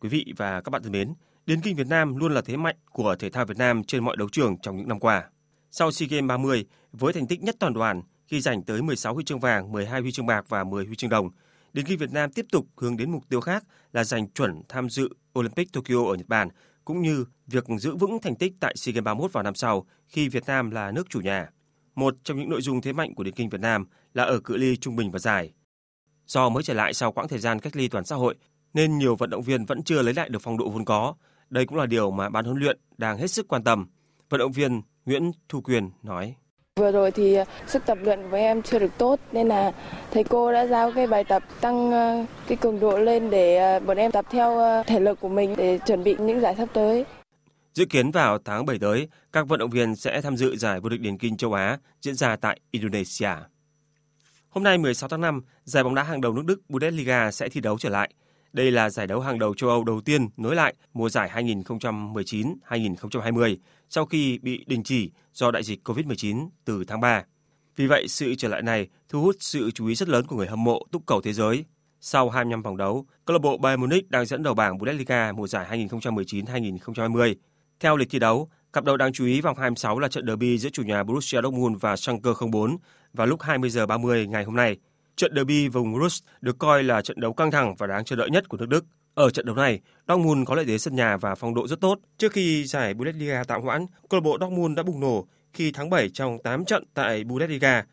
Quý vị và các bạn thân mến, điền kinh Việt Nam luôn là thế mạnh của thể thao Việt Nam trên mọi đấu trường trong những năm qua. Sau SEA Games 30, với thành tích nhất toàn đoàn khi giành tới 16 huy chương vàng, 12 huy chương bạc và 10 huy chương đồng, điền kinh Việt Nam tiếp tục hướng đến mục tiêu khác là giành chuẩn tham dự Olympic Tokyo ở Nhật Bản cũng như việc giữ vững thành tích tại SEA Games 31 vào năm sau khi Việt Nam là nước chủ nhà. Một trong những nội dung thế mạnh của điền kinh Việt Nam là ở cự ly trung bình và dài. Do mới trở lại sau quãng thời gian cách ly toàn xã hội, nên nhiều vận động viên vẫn chưa lấy lại được phong độ vốn có. Đây cũng là điều mà ban huấn luyện đang hết sức quan tâm. Vận động viên Nguyễn Thu Quyền nói. Vừa rồi thì sức tập luyện của em chưa được tốt nên là thầy cô đã giao cái bài tập tăng ờ, cái cường độ lên để ờ, bọn em tập theo ờ, thể lực của mình để chuẩn bị những giải sắp tới. Dự kiến vào tháng 7 tới, các vận động viên sẽ tham dự giải vô địch điền kinh châu Á diễn ra tại Indonesia. Hôm nay 16 tháng 5, giải bóng đá hàng đầu nước Đức Bundesliga sẽ thi đấu trở lại. Đây là giải đấu hàng đầu châu Âu đầu tiên nối lại mùa giải 2019-2020 sau khi bị đình chỉ do đại dịch COVID-19 từ tháng 3. Vì vậy, sự trở lại này thu hút sự chú ý rất lớn của người hâm mộ túc cầu thế giới. Sau 25 vòng đấu, câu lạc bộ Bayern Munich đang dẫn đầu bảng Bundesliga mùa giải 2019-2020 theo lịch thi đấu, cặp đấu đáng chú ý vòng 26 là trận derby giữa chủ nhà Borussia Dortmund và Schalke 04 vào lúc 20 giờ 30 ngày hôm nay. Trận derby vùng Rus được coi là trận đấu căng thẳng và đáng chờ đợi nhất của nước Đức. Ở trận đấu này, Dortmund có lợi thế sân nhà và phong độ rất tốt. Trước khi giải Bundesliga tạm hoãn, câu lạc bộ Dortmund đã bùng nổ khi thắng 7 trong 8 trận tại Bundesliga.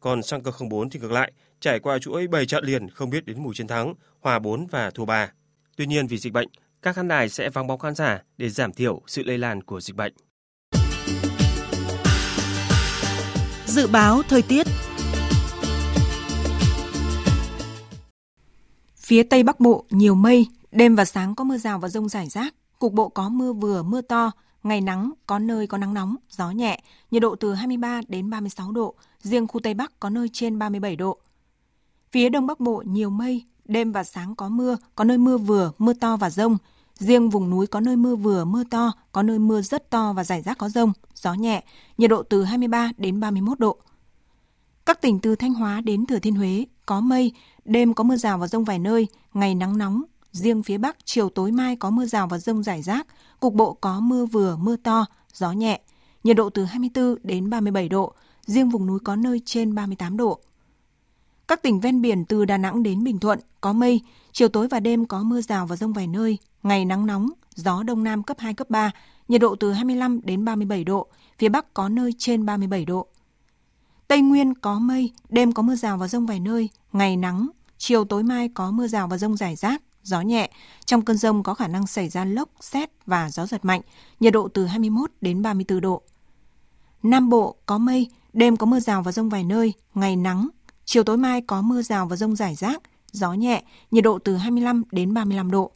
Còn Schalke 04 thì ngược lại, trải qua chuỗi 7 trận liền không biết đến mùi chiến thắng, hòa 4 và thua 3. Tuy nhiên vì dịch bệnh, các khán đài sẽ vắng bóng khán giả để giảm thiểu sự lây lan của dịch bệnh. Dự báo thời tiết Phía Tây Bắc Bộ nhiều mây, đêm và sáng có mưa rào và rông rải rác, cục bộ có mưa vừa mưa to, ngày nắng, có nơi có nắng nóng, gió nhẹ, nhiệt độ từ 23 đến 36 độ, riêng khu Tây Bắc có nơi trên 37 độ. Phía Đông Bắc Bộ nhiều mây, đêm và sáng có mưa, có nơi mưa vừa, mưa to và rông, Riêng vùng núi có nơi mưa vừa, mưa to, có nơi mưa rất to và rải rác có rông, gió nhẹ, nhiệt độ từ 23 đến 31 độ. Các tỉnh từ Thanh Hóa đến Thừa Thiên Huế có mây, đêm có mưa rào và rông vài nơi, ngày nắng nóng. Riêng phía Bắc, chiều tối mai có mưa rào và rông rải rác, cục bộ có mưa vừa, mưa to, gió nhẹ, nhiệt độ từ 24 đến 37 độ, riêng vùng núi có nơi trên 38 độ. Các tỉnh ven biển từ Đà Nẵng đến Bình Thuận có mây, chiều tối và đêm có mưa rào và rông vài nơi, ngày nắng nóng, gió đông nam cấp 2, cấp 3, nhiệt độ từ 25 đến 37 độ, phía Bắc có nơi trên 37 độ. Tây Nguyên có mây, đêm có mưa rào và rông vài nơi, ngày nắng, chiều tối mai có mưa rào và rông rải rác, gió nhẹ. Trong cơn rông có khả năng xảy ra lốc, xét và gió giật mạnh, nhiệt độ từ 21 đến 34 độ. Nam Bộ có mây, đêm có mưa rào và rông vài nơi, ngày nắng, chiều tối mai có mưa rào và rông rải rác, gió nhẹ, nhiệt độ từ 25 đến 35 độ.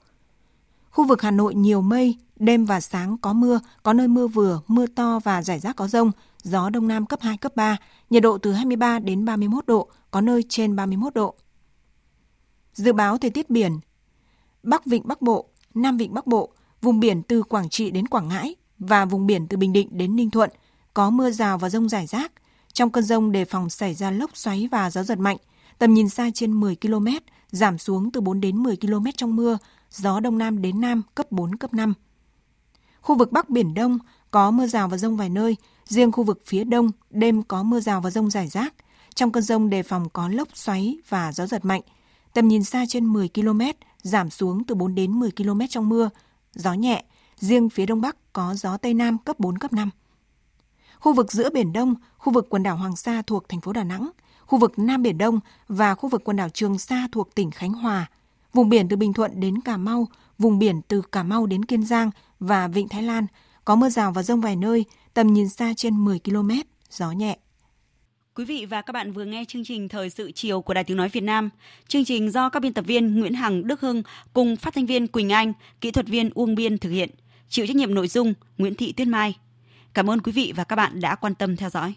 Khu vực Hà Nội nhiều mây, đêm và sáng có mưa, có nơi mưa vừa, mưa to và rải rác có rông, gió đông nam cấp 2, cấp 3, nhiệt độ từ 23 đến 31 độ, có nơi trên 31 độ. Dự báo thời tiết biển Bắc Vịnh Bắc Bộ, Nam Vịnh Bắc Bộ, vùng biển từ Quảng Trị đến Quảng Ngãi và vùng biển từ Bình Định đến Ninh Thuận có mưa rào và rông rải rác. Trong cơn rông đề phòng xảy ra lốc xoáy và gió giật mạnh, tầm nhìn xa trên 10 km, giảm xuống từ 4 đến 10 km trong mưa, gió đông nam đến nam cấp 4, cấp 5. Khu vực Bắc Biển Đông có mưa rào và rông vài nơi, riêng khu vực phía đông đêm có mưa rào và rông rải rác. Trong cơn rông đề phòng có lốc xoáy và gió giật mạnh. Tầm nhìn xa trên 10 km, giảm xuống từ 4 đến 10 km trong mưa, gió nhẹ, riêng phía đông bắc có gió tây nam cấp 4 cấp 5. Khu vực giữa Biển Đông, khu vực quần đảo Hoàng Sa thuộc thành phố Đà Nẵng, khu vực Nam Biển Đông và khu vực quần đảo Trường Sa thuộc tỉnh Khánh Hòa, vùng biển từ Bình Thuận đến Cà Mau, vùng biển từ Cà Mau đến Kiên Giang và Vịnh Thái Lan có mưa rào và rông vài nơi, tầm nhìn xa trên 10 km, gió nhẹ. Quý vị và các bạn vừa nghe chương trình Thời sự chiều của Đài Tiếng Nói Việt Nam. Chương trình do các biên tập viên Nguyễn Hằng, Đức Hưng cùng phát thanh viên Quỳnh Anh, kỹ thuật viên Uông Biên thực hiện. Chịu trách nhiệm nội dung Nguyễn Thị Tuyết Mai. Cảm ơn quý vị và các bạn đã quan tâm theo dõi.